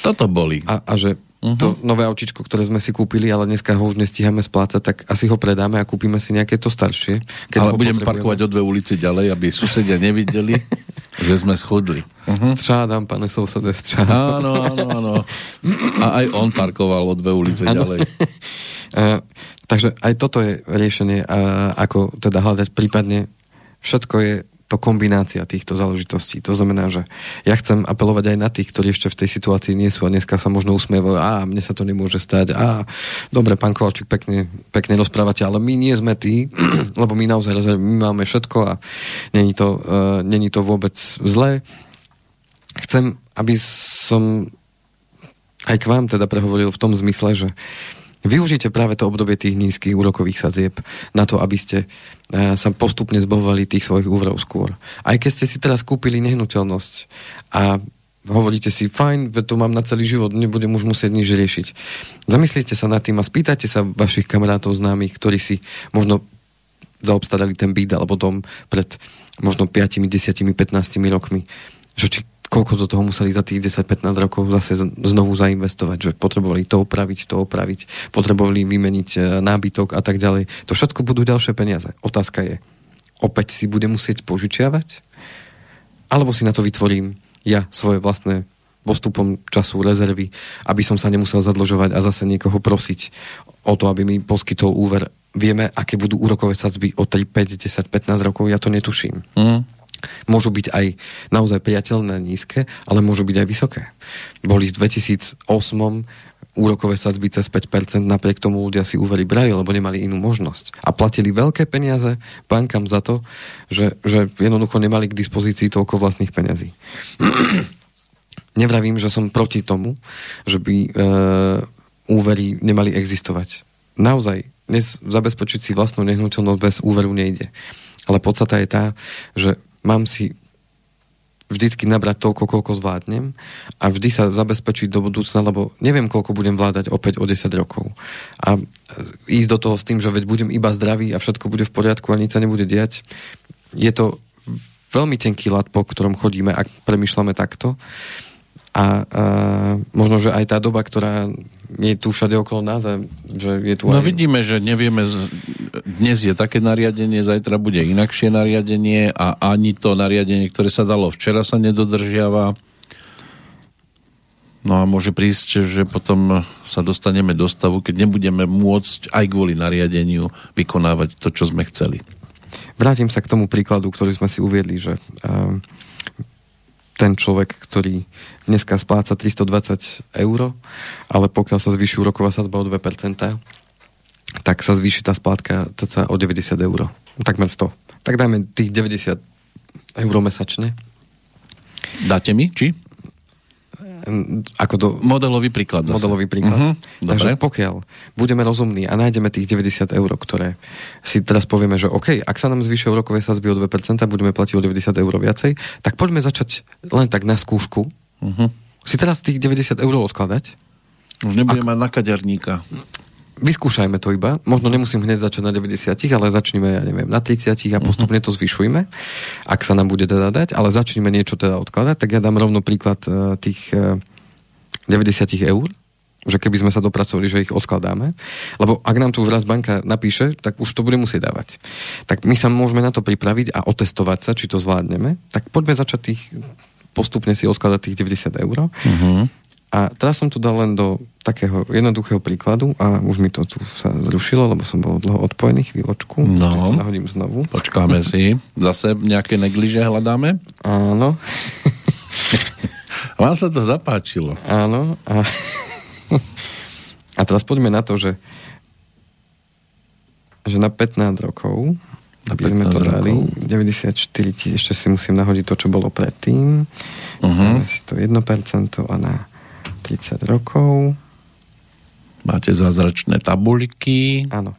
Toto boli. A, a že uh-huh. to nové aučičko, ktoré sme si kúpili, ale dneska ho už nestíhame splácať, tak asi ho predáme a kúpime si nejaké to staršie. Keď ale budeme parkovať o dve ulice ďalej, aby susedia nevideli, že sme schudli. Uh-huh. Střádam, pane sousede, střádam. Áno, áno, áno. A aj on parkoval o dve ulice ano. ďalej. uh, takže aj toto je riešenie, uh, ako teda hľadať prípadne všetko je to kombinácia týchto záležitostí. To znamená, že ja chcem apelovať aj na tých, ktorí ešte v tej situácii nie sú a dneska sa možno usmievajú, a mne sa to nemôže stať, a dobre, pán Kovalčík, pekne, pekne rozprávate, ale my nie sme tí, lebo my naozaj my máme všetko a není to, uh, není to vôbec zlé. Chcem, aby som aj k vám teda prehovoril v tom zmysle, že Využite práve to obdobie tých nízkych úrokových sadzieb na to, aby ste uh, sa postupne zbavovali tých svojich úverov skôr. Aj keď ste si teraz kúpili nehnuteľnosť a hovoríte si, fajn, to mám na celý život, nebudem už musieť nič riešiť. Zamyslite sa nad tým a spýtajte sa vašich kamarátov známych, ktorí si možno zaobstarali ten byt alebo dom pred možno 5, 10, 15 rokmi. Že či koľko do toho museli za tých 10-15 rokov zase znovu zainvestovať, že potrebovali to opraviť, to opraviť, potrebovali vymeniť e, nábytok a tak ďalej. To všetko budú ďalšie peniaze. Otázka je, opäť si budem musieť požičiavať? Alebo si na to vytvorím ja svoje vlastné postupom času rezervy, aby som sa nemusel zadlžovať a zase niekoho prosiť o to, aby mi poskytol úver. Vieme, aké budú úrokové sadzby o 3, 5, 10, 15 rokov, ja to netuším. Mm. Môžu byť aj naozaj priateľné nízke, ale môžu byť aj vysoké. Boli v 2008 úrokové sadzby cez 5%, napriek tomu ľudia si úvery brali, lebo nemali inú možnosť. A platili veľké peniaze bankám za to, že, že jednoducho nemali k dispozícii toľko vlastných peniazí. Nevravím, že som proti tomu, že by e, úvery nemali existovať. Naozaj, dnes zabezpečiť si vlastnú nehnuteľnosť bez úveru nejde. Ale podstata je tá, že mám si vždycky nabrať toľko, koľko zvládnem a vždy sa zabezpečiť do budúcna, lebo neviem, koľko budem vládať opäť o 10 rokov. A ísť do toho s tým, že veď budem iba zdravý a všetko bude v poriadku a nič sa nebude diať, je to veľmi tenký lat, po ktorom chodíme, ak premyšľame takto. A, a možno, že aj tá doba, ktorá je tu všade okolo nás a že je tu No aj... vidíme, že nevieme, dnes je také nariadenie, zajtra bude inakšie nariadenie a ani to nariadenie, ktoré sa dalo včera sa nedodržiava. No a môže prísť, že potom sa dostaneme do stavu, keď nebudeme môcť aj kvôli nariadeniu vykonávať to, čo sme chceli. Vrátim sa k tomu príkladu, ktorý sme si uviedli, že uh, ten človek, ktorý dneska spláca 320 eur, ale pokiaľ sa zvýši úroková sadzba o 2%, tak sa zvýši tá splátka cca o 90 eur. Takmer 100. Tak dajme tých 90 eur mesačne. Dáte mi, či? Ako do... Modelový príklad. Zase. Modelový príklad. Uh-huh. Takže Dobre. pokiaľ budeme rozumní a nájdeme tých 90 eur, ktoré si teraz povieme, že OK, ak sa nám zvýšia úrokové sadzby o 2%, budeme platiť o 90 eur viacej, tak poďme začať len tak na skúšku. Uh-huh. Si teraz tých 90 eur odkladať. Už nebudeme mať na kaďarníka vyskúšajme to iba. Možno nemusím hneď začať na 90, ale začneme, ja neviem, na 30 a postupne to zvyšujme, ak sa nám bude teda dať, ale začneme niečo teda odkladať, tak ja dám rovno príklad uh, tých uh, e, 90 eur, že keby sme sa dopracovali, že ich odkladáme, lebo ak nám tu vraz banka napíše, tak už to bude musieť dávať. Tak my sa môžeme na to pripraviť a otestovať sa, či to zvládneme, tak poďme začať tých postupne si odkladať tých 90 eur. Uh-huh. A teraz som to dal len do takého jednoduchého príkladu a už mi to tu sa zrušilo, lebo som bol dlho odpojený chvíľočku. No. To nahodím znovu. Počkáme si. Zase nejaké negliže hľadáme? Áno. Vám sa to zapáčilo. Áno. A, a teraz poďme na to, že že na 15 rokov na by sme to dali. 94 tisíc, ešte si musím nahodiť to, čo bolo predtým. Uh-huh. to 1% a na 30 rokov. Máte zázračné tabuľky. Áno.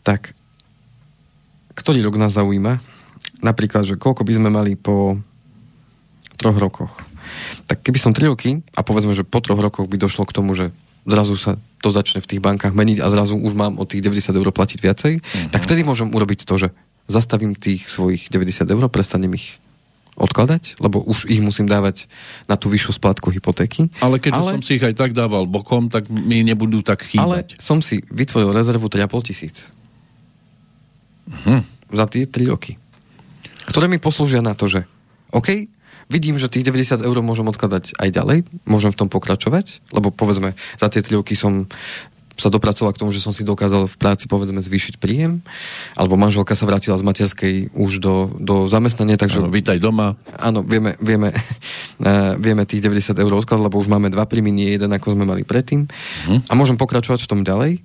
Tak, ktorý rok nás zaujíma? Napríklad, že koľko by sme mali po troch rokoch. Tak keby som 3 roky a povedzme, že po troch rokoch by došlo k tomu, že zrazu sa to začne v tých bankách meniť a zrazu už mám od tých 90 eur platiť viacej, uh-huh. tak vtedy môžem urobiť to, že zastavím tých svojich 90 eur, prestanem ich odkladať, lebo už ich musím dávať na tú vyššiu splátku hypotéky. Ale keďže ale, som si ich aj tak dával bokom, tak mi nebudú tak chýbať. Ale som si vytvoril rezervu 3,5 tisíc. Hm. Za tie 3 roky. Ktoré mi poslúžia na to, že OK, vidím, že tých 90 eur môžem odkladať aj ďalej, môžem v tom pokračovať, lebo povedzme, za tie 3 roky som sa dopracovala k tomu, že som si dokázal v práci povedzme zvýšiť príjem, alebo manželka sa vrátila z materskej už do, do zamestnania, takže... Áno, vítaj doma. Áno, vieme, vieme, uh, vieme tých 90 eur odklad, lebo už máme dva príjmy, nie jeden, ako sme mali predtým. Uh-huh. A môžem pokračovať v tom ďalej.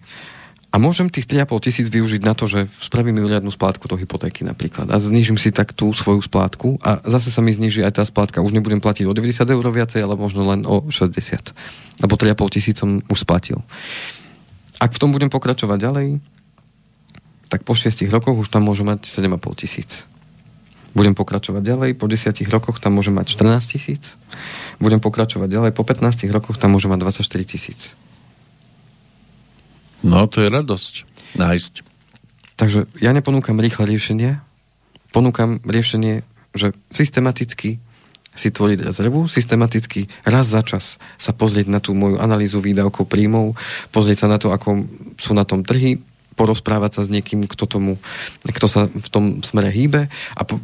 A môžem tých 3,5 tisíc využiť na to, že spravím miliardnú splátku do hypotéky napríklad a znižím si tak tú svoju splátku a zase sa mi zniží aj tá splátka. Už nebudem platiť o 90 eur viacej, ale možno len o 60. Lebo 3,5 tisíc som už splatil. Ak v tom budem pokračovať ďalej, tak po 6 rokoch už tam môžem mať 7,5 tisíc. Budem pokračovať ďalej, po 10 rokoch tam môžem mať 14 tisíc. Budem pokračovať ďalej, po 15 rokoch tam môžem mať 24 tisíc. No, to je radosť nájsť. Takže ja neponúkam rýchle riešenie, ponúkam riešenie, že systematicky si tvoriť rezervu, systematicky raz za čas sa pozrieť na tú moju analýzu výdavkov príjmov, pozrieť sa na to, ako sú na tom trhy, porozprávať sa s niekým, kto, tomu, kto sa v tom smere hýbe a po,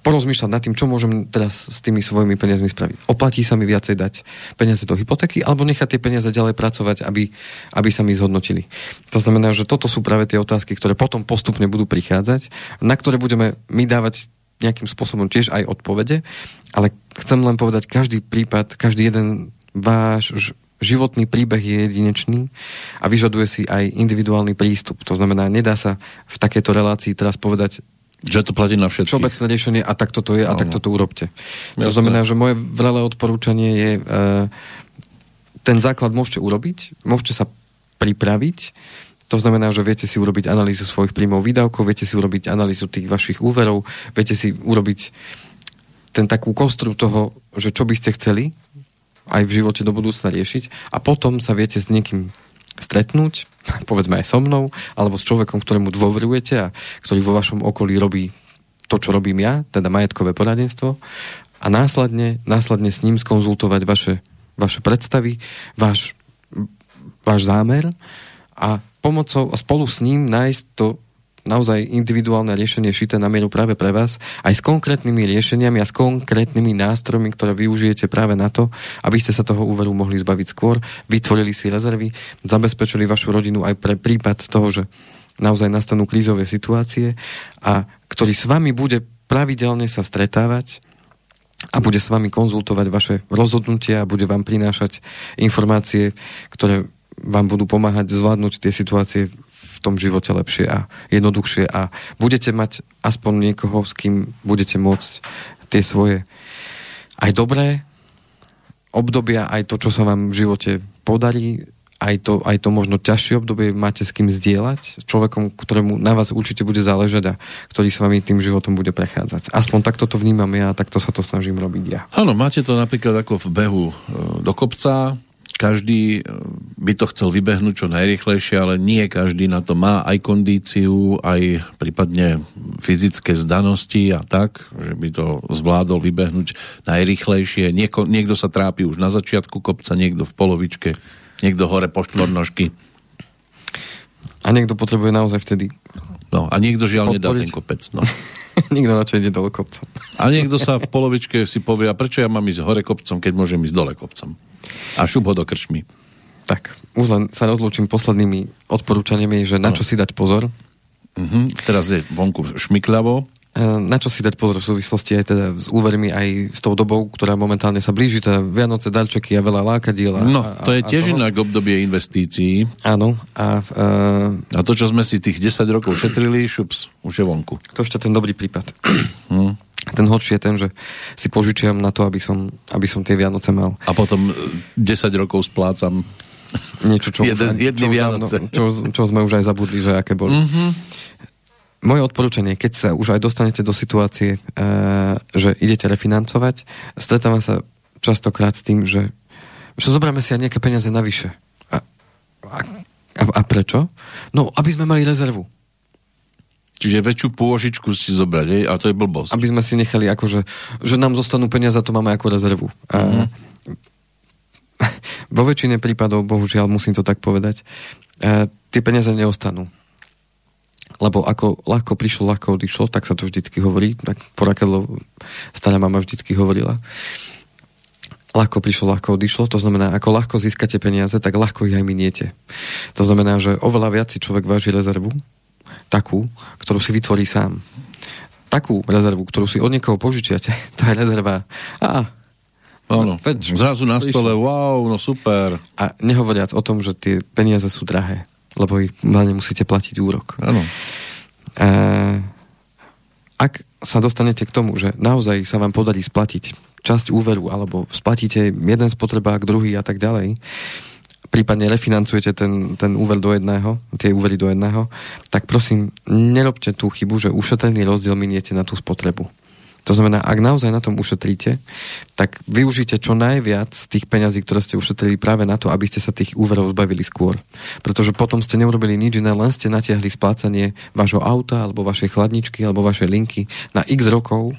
porozmýšľať nad tým, čo môžem teraz s tými svojimi peniazmi spraviť. Oplatí sa mi viacej dať peniaze do hypotéky alebo nechať tie peniaze ďalej pracovať, aby, aby sa mi zhodnotili. To znamená, že toto sú práve tie otázky, ktoré potom postupne budú prichádzať, na ktoré budeme my dávať nejakým spôsobom tiež aj odpovede, ale chcem len povedať, každý prípad, každý jeden váš životný príbeh je jedinečný a vyžaduje si aj individuálny prístup. To znamená, nedá sa v takejto relácii teraz povedať, že to platí na všetkých. Všeobecné riešenie a takto to je a takto to urobte. Jasne. To znamená, že moje vrelé odporúčanie je e, ten základ môžete urobiť, môžete sa pripraviť, to znamená, že viete si urobiť analýzu svojich príjmov výdavkov, viete si urobiť analýzu tých vašich úverov, viete si urobiť ten takú kostru toho, že čo by ste chceli aj v živote do budúcna riešiť a potom sa viete s niekým stretnúť, povedzme aj so mnou, alebo s človekom, ktorému dôverujete a ktorý vo vašom okolí robí to, čo robím ja, teda majetkové poradenstvo a následne, následne s ním skonzultovať vaše, vaše predstavy, váš, váš zámer a pomocou spolu s ním nájsť to naozaj individuálne riešenie šité na mieru práve pre vás, aj s konkrétnymi riešeniami a s konkrétnymi nástrojmi, ktoré využijete práve na to, aby ste sa toho úveru mohli zbaviť skôr, vytvorili si rezervy, zabezpečili vašu rodinu aj pre prípad toho, že naozaj nastanú krízové situácie a ktorý s vami bude pravidelne sa stretávať a bude s vami konzultovať vaše rozhodnutia a bude vám prinášať informácie, ktoré vám budú pomáhať zvládnuť tie situácie v tom živote lepšie a jednoduchšie a budete mať aspoň niekoho, s kým budete môcť tie svoje aj dobré obdobia, aj to, čo sa vám v živote podarí, aj to, aj to možno ťažšie obdobie máte s kým zdieľať, človekom, ktorému na vás určite bude záležať a ktorý s vami tým životom bude prechádzať. Aspoň takto to vnímam ja a takto sa to snažím robiť ja. Áno, máte to napríklad ako v behu e, do kopca, každý eh, by to chcel vybehnúť čo najrychlejšie, ale nie každý na to má aj kondíciu, aj prípadne fyzické zdanosti a tak, že by to zvládol vybehnúť najrychlejšie. Nieko, niekto sa trápi už na začiatku kopca, niekto v polovičke, niekto hore po štvornožky. A niekto potrebuje naozaj vtedy No a niekto žiaľ nedá ten kopec. No. Nikto radšej ide dole kopcom. A niekto sa v polovičke si povie, a prečo ja mám ísť hore kopcom, keď môžem ísť dole kopcom? A šup ho do krčmy. Tak, už len sa rozlúčim poslednými odporúčaniami, že na čo si dať pozor. Uh-huh. Teraz je vonku šmikľavo. E, na čo si dať pozor v súvislosti aj teda s úvermi, aj s tou dobou, ktorá momentálne sa blíži, teda Vianoce, darčeky a veľa lákadiel. No, to je tiež inak obdobie investícií. Áno. A, uh, a to, čo sme si tých 10 rokov šetrili, šups, už je vonku. To ešte ten dobrý prípad. Hmm. Ten horší je ten, že si požičiam na to, aby som, aby som tie Vianoce mal. A potom 10 rokov splácam niečo, čo, Jeden, jedny čo, Vianoce. Čo, čo sme už aj zabudli, že aké boli. Mm-hmm moje odporúčanie, keď sa už aj dostanete do situácie, uh, že idete refinancovať, stretávam sa častokrát s tým, že, že zoberieme si aj nejaké peniaze navyše. A, a, a, a prečo? No, aby sme mali rezervu. Čiže väčšiu pôžičku si zobrať, hej? a to je blbosť. Aby sme si nechali akože, že nám zostanú peniaze a to máme ako rezervu. Uh-huh. vo väčšine prípadov, bohužiaľ, musím to tak povedať, uh, tie peniaze neostanú lebo ako ľahko prišlo, ľahko odišlo, tak sa to vždycky hovorí, tak porakadlo stará mama vždycky hovorila. Ľahko prišlo, ľahko odišlo, to znamená, ako ľahko získate peniaze, tak ľahko ich aj miniete. To znamená, že oveľa viac si človek váži rezervu, takú, ktorú si vytvorí sám. Takú rezervu, ktorú si od niekoho požičiate, to je rezerva. A, Áno, zrazu na stole, wow, no super. A nehovoriac o tom, že tie peniaze sú drahé lebo ich na ne musíte platiť úrok. Áno. E, ak sa dostanete k tomu, že naozaj sa vám podarí splatiť časť úveru, alebo splatíte jeden spotrebák, druhý a tak ďalej, prípadne refinancujete ten, ten úver do jedného, tie úvery do jedného, tak prosím, nerobte tú chybu, že ušetrený rozdiel miniete na tú spotrebu. To znamená, ak naozaj na tom ušetríte, tak využite čo najviac tých peňazí, ktoré ste ušetrili práve na to, aby ste sa tých úverov zbavili skôr. Pretože potom ste neurobili nič iné, len ste natiahli splácanie vášho auta, alebo vašej chladničky, alebo vašej linky na x rokov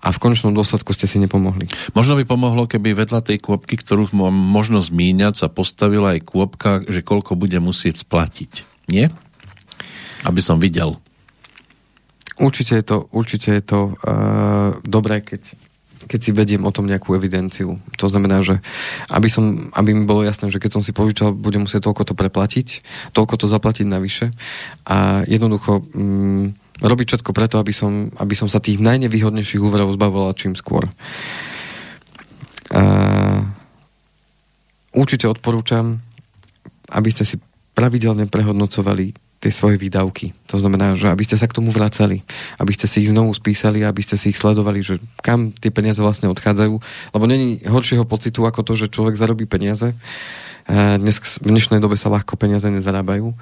a v konečnom dôsledku ste si nepomohli. Možno by pomohlo, keby vedľa tej kôpky, ktorú mám možno zmíňať, sa postavila aj kôpka, že koľko bude musieť splatiť. Nie? Aby som videl. Určite je to, určite je to uh, dobré, keď, keď si vediem o tom nejakú evidenciu. To znamená, že aby, som, aby mi bolo jasné, že keď som si požičal, budem musieť toľko to preplatiť, toľko to zaplatiť navyše a jednoducho um, robiť všetko preto, aby som, aby som sa tých najnevýhodnejších úverov zbavovala čím skôr. Uh, určite odporúčam, aby ste si pravidelne prehodnocovali tie svoje výdavky. To znamená, že aby ste sa k tomu vracali, aby ste si ich znovu spísali, aby ste si ich sledovali, že kam tie peniaze vlastne odchádzajú. Lebo není horšieho pocitu ako to, že človek zarobí peniaze. Dnes, v dnešnej dobe sa ľahko peniaze nezarábajú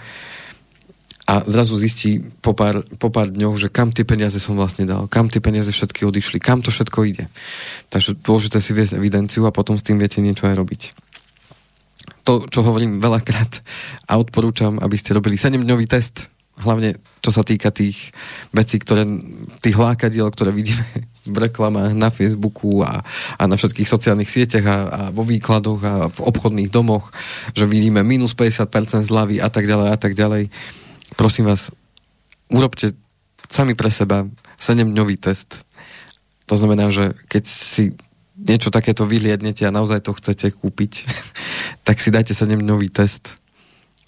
a zrazu zistí po pár, po pár dňoch, že kam tie peniaze som vlastne dal, kam tie peniaze všetky odišli, kam to všetko ide. Takže dôležité si viesť evidenciu a potom s tým viete niečo aj robiť. To, čo hovorím veľakrát a odporúčam, aby ste robili 7-dňový test, hlavne čo sa týka tých vecí, ktoré, tých lákadiel, ktoré vidíme v reklamách na Facebooku a, a na všetkých sociálnych sieťach a, a vo výkladoch a v obchodných domoch, že vidíme minus 50% zľavy a tak ďalej a tak ďalej prosím vás, urobte sami pre seba 7-dňový test. To znamená, že keď si niečo takéto vyliednete a naozaj to chcete kúpiť, tak si dajte 7-dňový test.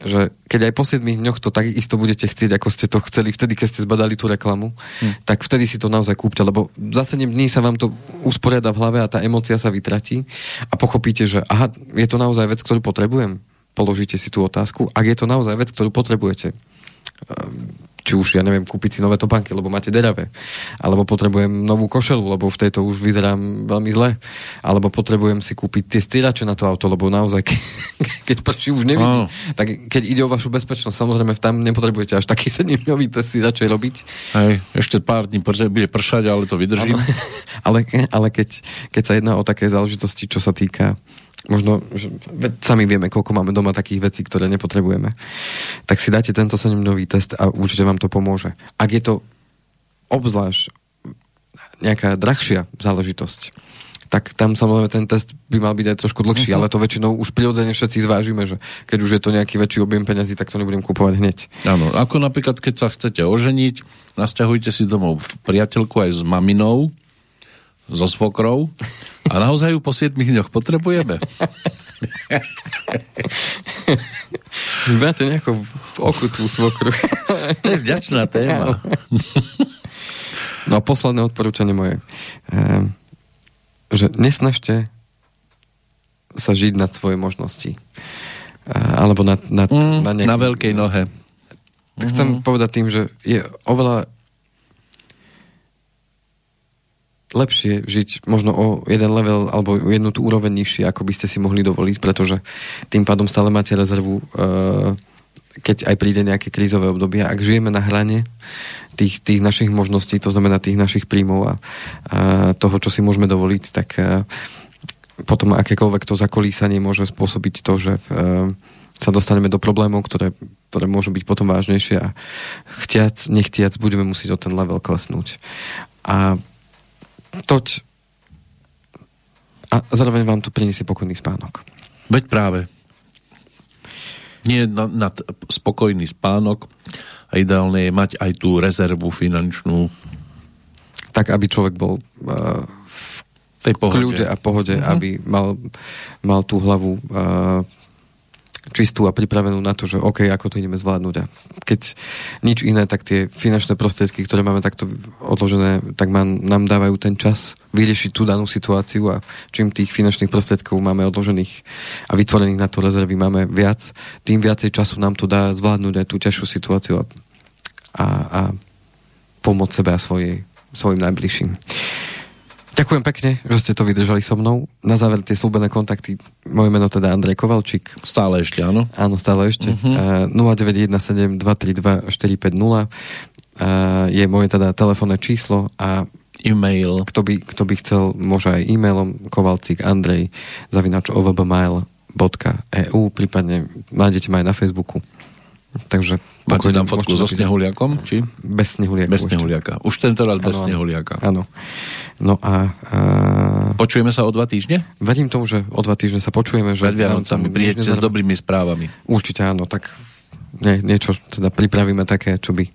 Že keď aj po 7 dňoch to tak isto budete chcieť, ako ste to chceli vtedy, keď ste zbadali tú reklamu, hmm. tak vtedy si to naozaj kúpte, lebo za 7 dní sa vám to usporiada v hlave a tá emocia sa vytratí a pochopíte, že aha, je to naozaj vec, ktorú potrebujem. Položíte si tú otázku, ak je to naozaj vec, ktorú potrebujete či už, ja neviem, kúpiť si nové topánky, lebo máte deravé, alebo potrebujem novú košelu, lebo v tejto už vyzerám veľmi zle, alebo potrebujem si kúpiť tie styrače na to auto, lebo naozaj, ke, keď prší už nevidím, oh. tak keď ide o vašu bezpečnosť, samozrejme tam nepotrebujete až taký sedemňový test si radšej robiť. Hej, ešte pár dní bude pršať, ale to vydržím. Ale, ale keď, keď sa jedná o také záležitosti, čo sa týka možno, že sami vieme, koľko máme doma takých vecí, ktoré nepotrebujeme, tak si dáte tento 7-dňový test a určite vám to pomôže. Ak je to obzvlášť nejaká drahšia záležitosť, tak tam samozrejme ten test by mal byť aj trošku dlhší, uh-huh. ale to väčšinou už prirodzene všetci zvážime, že keď už je to nejaký väčší objem peniazy, tak to nebudem kupovať hneď. Áno, ako napríklad, keď sa chcete oženiť, nasťahujte si domov priateľku aj s maminou, so svokrou a naozaj ju po 7 dňoch potrebujeme. Máte nejakú oku tú svokru. to je vďačná téma. no a posledné odporúčanie moje. Ehm, že nesnažte sa žiť nad svoje možnosti. Alebo nad, nad, mm, na, nejaký, na veľkej nohe. Chcem mm. povedať tým, že je oveľa lepšie žiť možno o jeden level alebo jednu tú úroveň nižšie, ako by ste si mohli dovoliť, pretože tým pádom stále máte rezervu, uh, keď aj príde nejaké krízové obdobie. Ak žijeme na hrane tých, tých našich možností, to znamená tých našich príjmov a, a toho, čo si môžeme dovoliť, tak uh, potom akékoľvek to zakolísanie môže spôsobiť to, že uh, sa dostaneme do problémov, ktoré, ktoré môžu byť potom vážnejšie a chtiac, nechtiac budeme musieť o ten level klesnúť. A toť a zároveň vám to priniesie pokojný spánok. Veď práve. Nie na, na spokojný spánok a ideálne je mať aj tú rezervu finančnú. Tak, aby človek bol uh, v tej pohode. kľude a pohode, uh-huh. aby mal, mal tú hlavu uh, čistú a pripravenú na to, že OK, ako to ideme zvládnuť. A keď nič iné, tak tie finančné prostriedky, ktoré máme takto odložené, tak nám dávajú ten čas vyriešiť tú danú situáciu a čím tých finančných prostriedkov máme odložených a vytvorených na to rezervy máme viac, tým viacej času nám to dá zvládnuť aj tú ťažšiu situáciu a, a, a pomôcť sebe a svojej, svojim najbližším. Ďakujem pekne, že ste to vydržali so mnou. Na záver tie slúbené kontakty. Moje meno teda Andrej Kovalčík. Stále ešte, áno? Áno, stále ešte. Uh-huh. Uh, 0917 232 450 uh, je moje teda telefónne číslo a e-mail. Kto by, kto by chcel, môže aj e-mailom kovalcík andrej zavinač ovbmail.eu prípadne nájdete ma aj na Facebooku. Takže Máte tam fotku so snehuliakom? Či? Bez snehuliaka. Bez snehuliaka. Už tento raz bez snehuliaka. Áno. No a, a... Počujeme sa o dva týždne? Verím tomu, že o dva týždne sa počujeme. Že Pred Vianocami prídete s dobrými správami. Určite áno, tak nie, niečo teda pripravíme také, čo by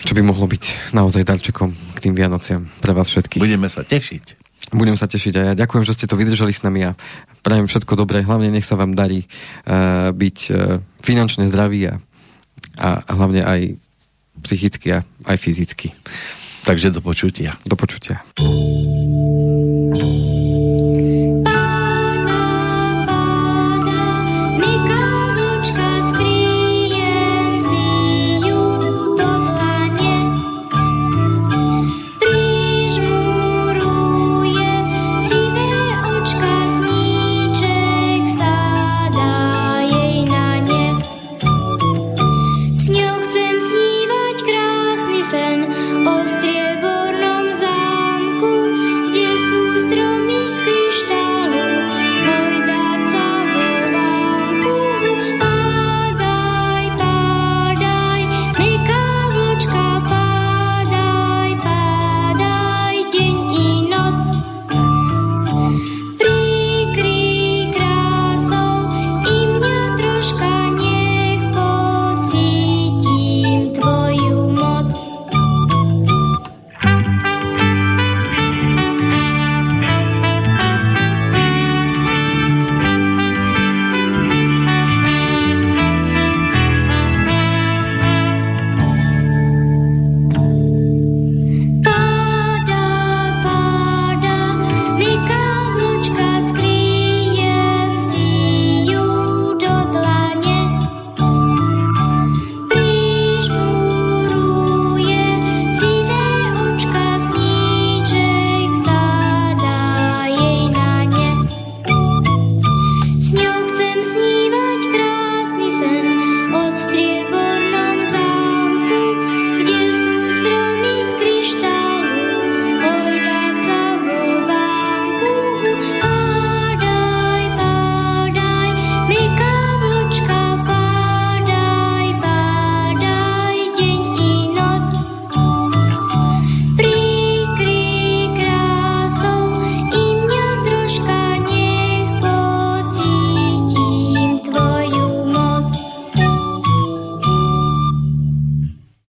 čo by mohlo byť naozaj darčekom k tým Vianociam pre vás všetkých. Budeme sa tešiť. Budem sa tešiť a ja ďakujem, že ste to vydržali s nami a prajem všetko dobré. Hlavne nech sa vám darí uh, byť uh, finančne zdraví a, a, a hlavne aj psychicky a aj fyzicky. Takže do počutia. Do počutia.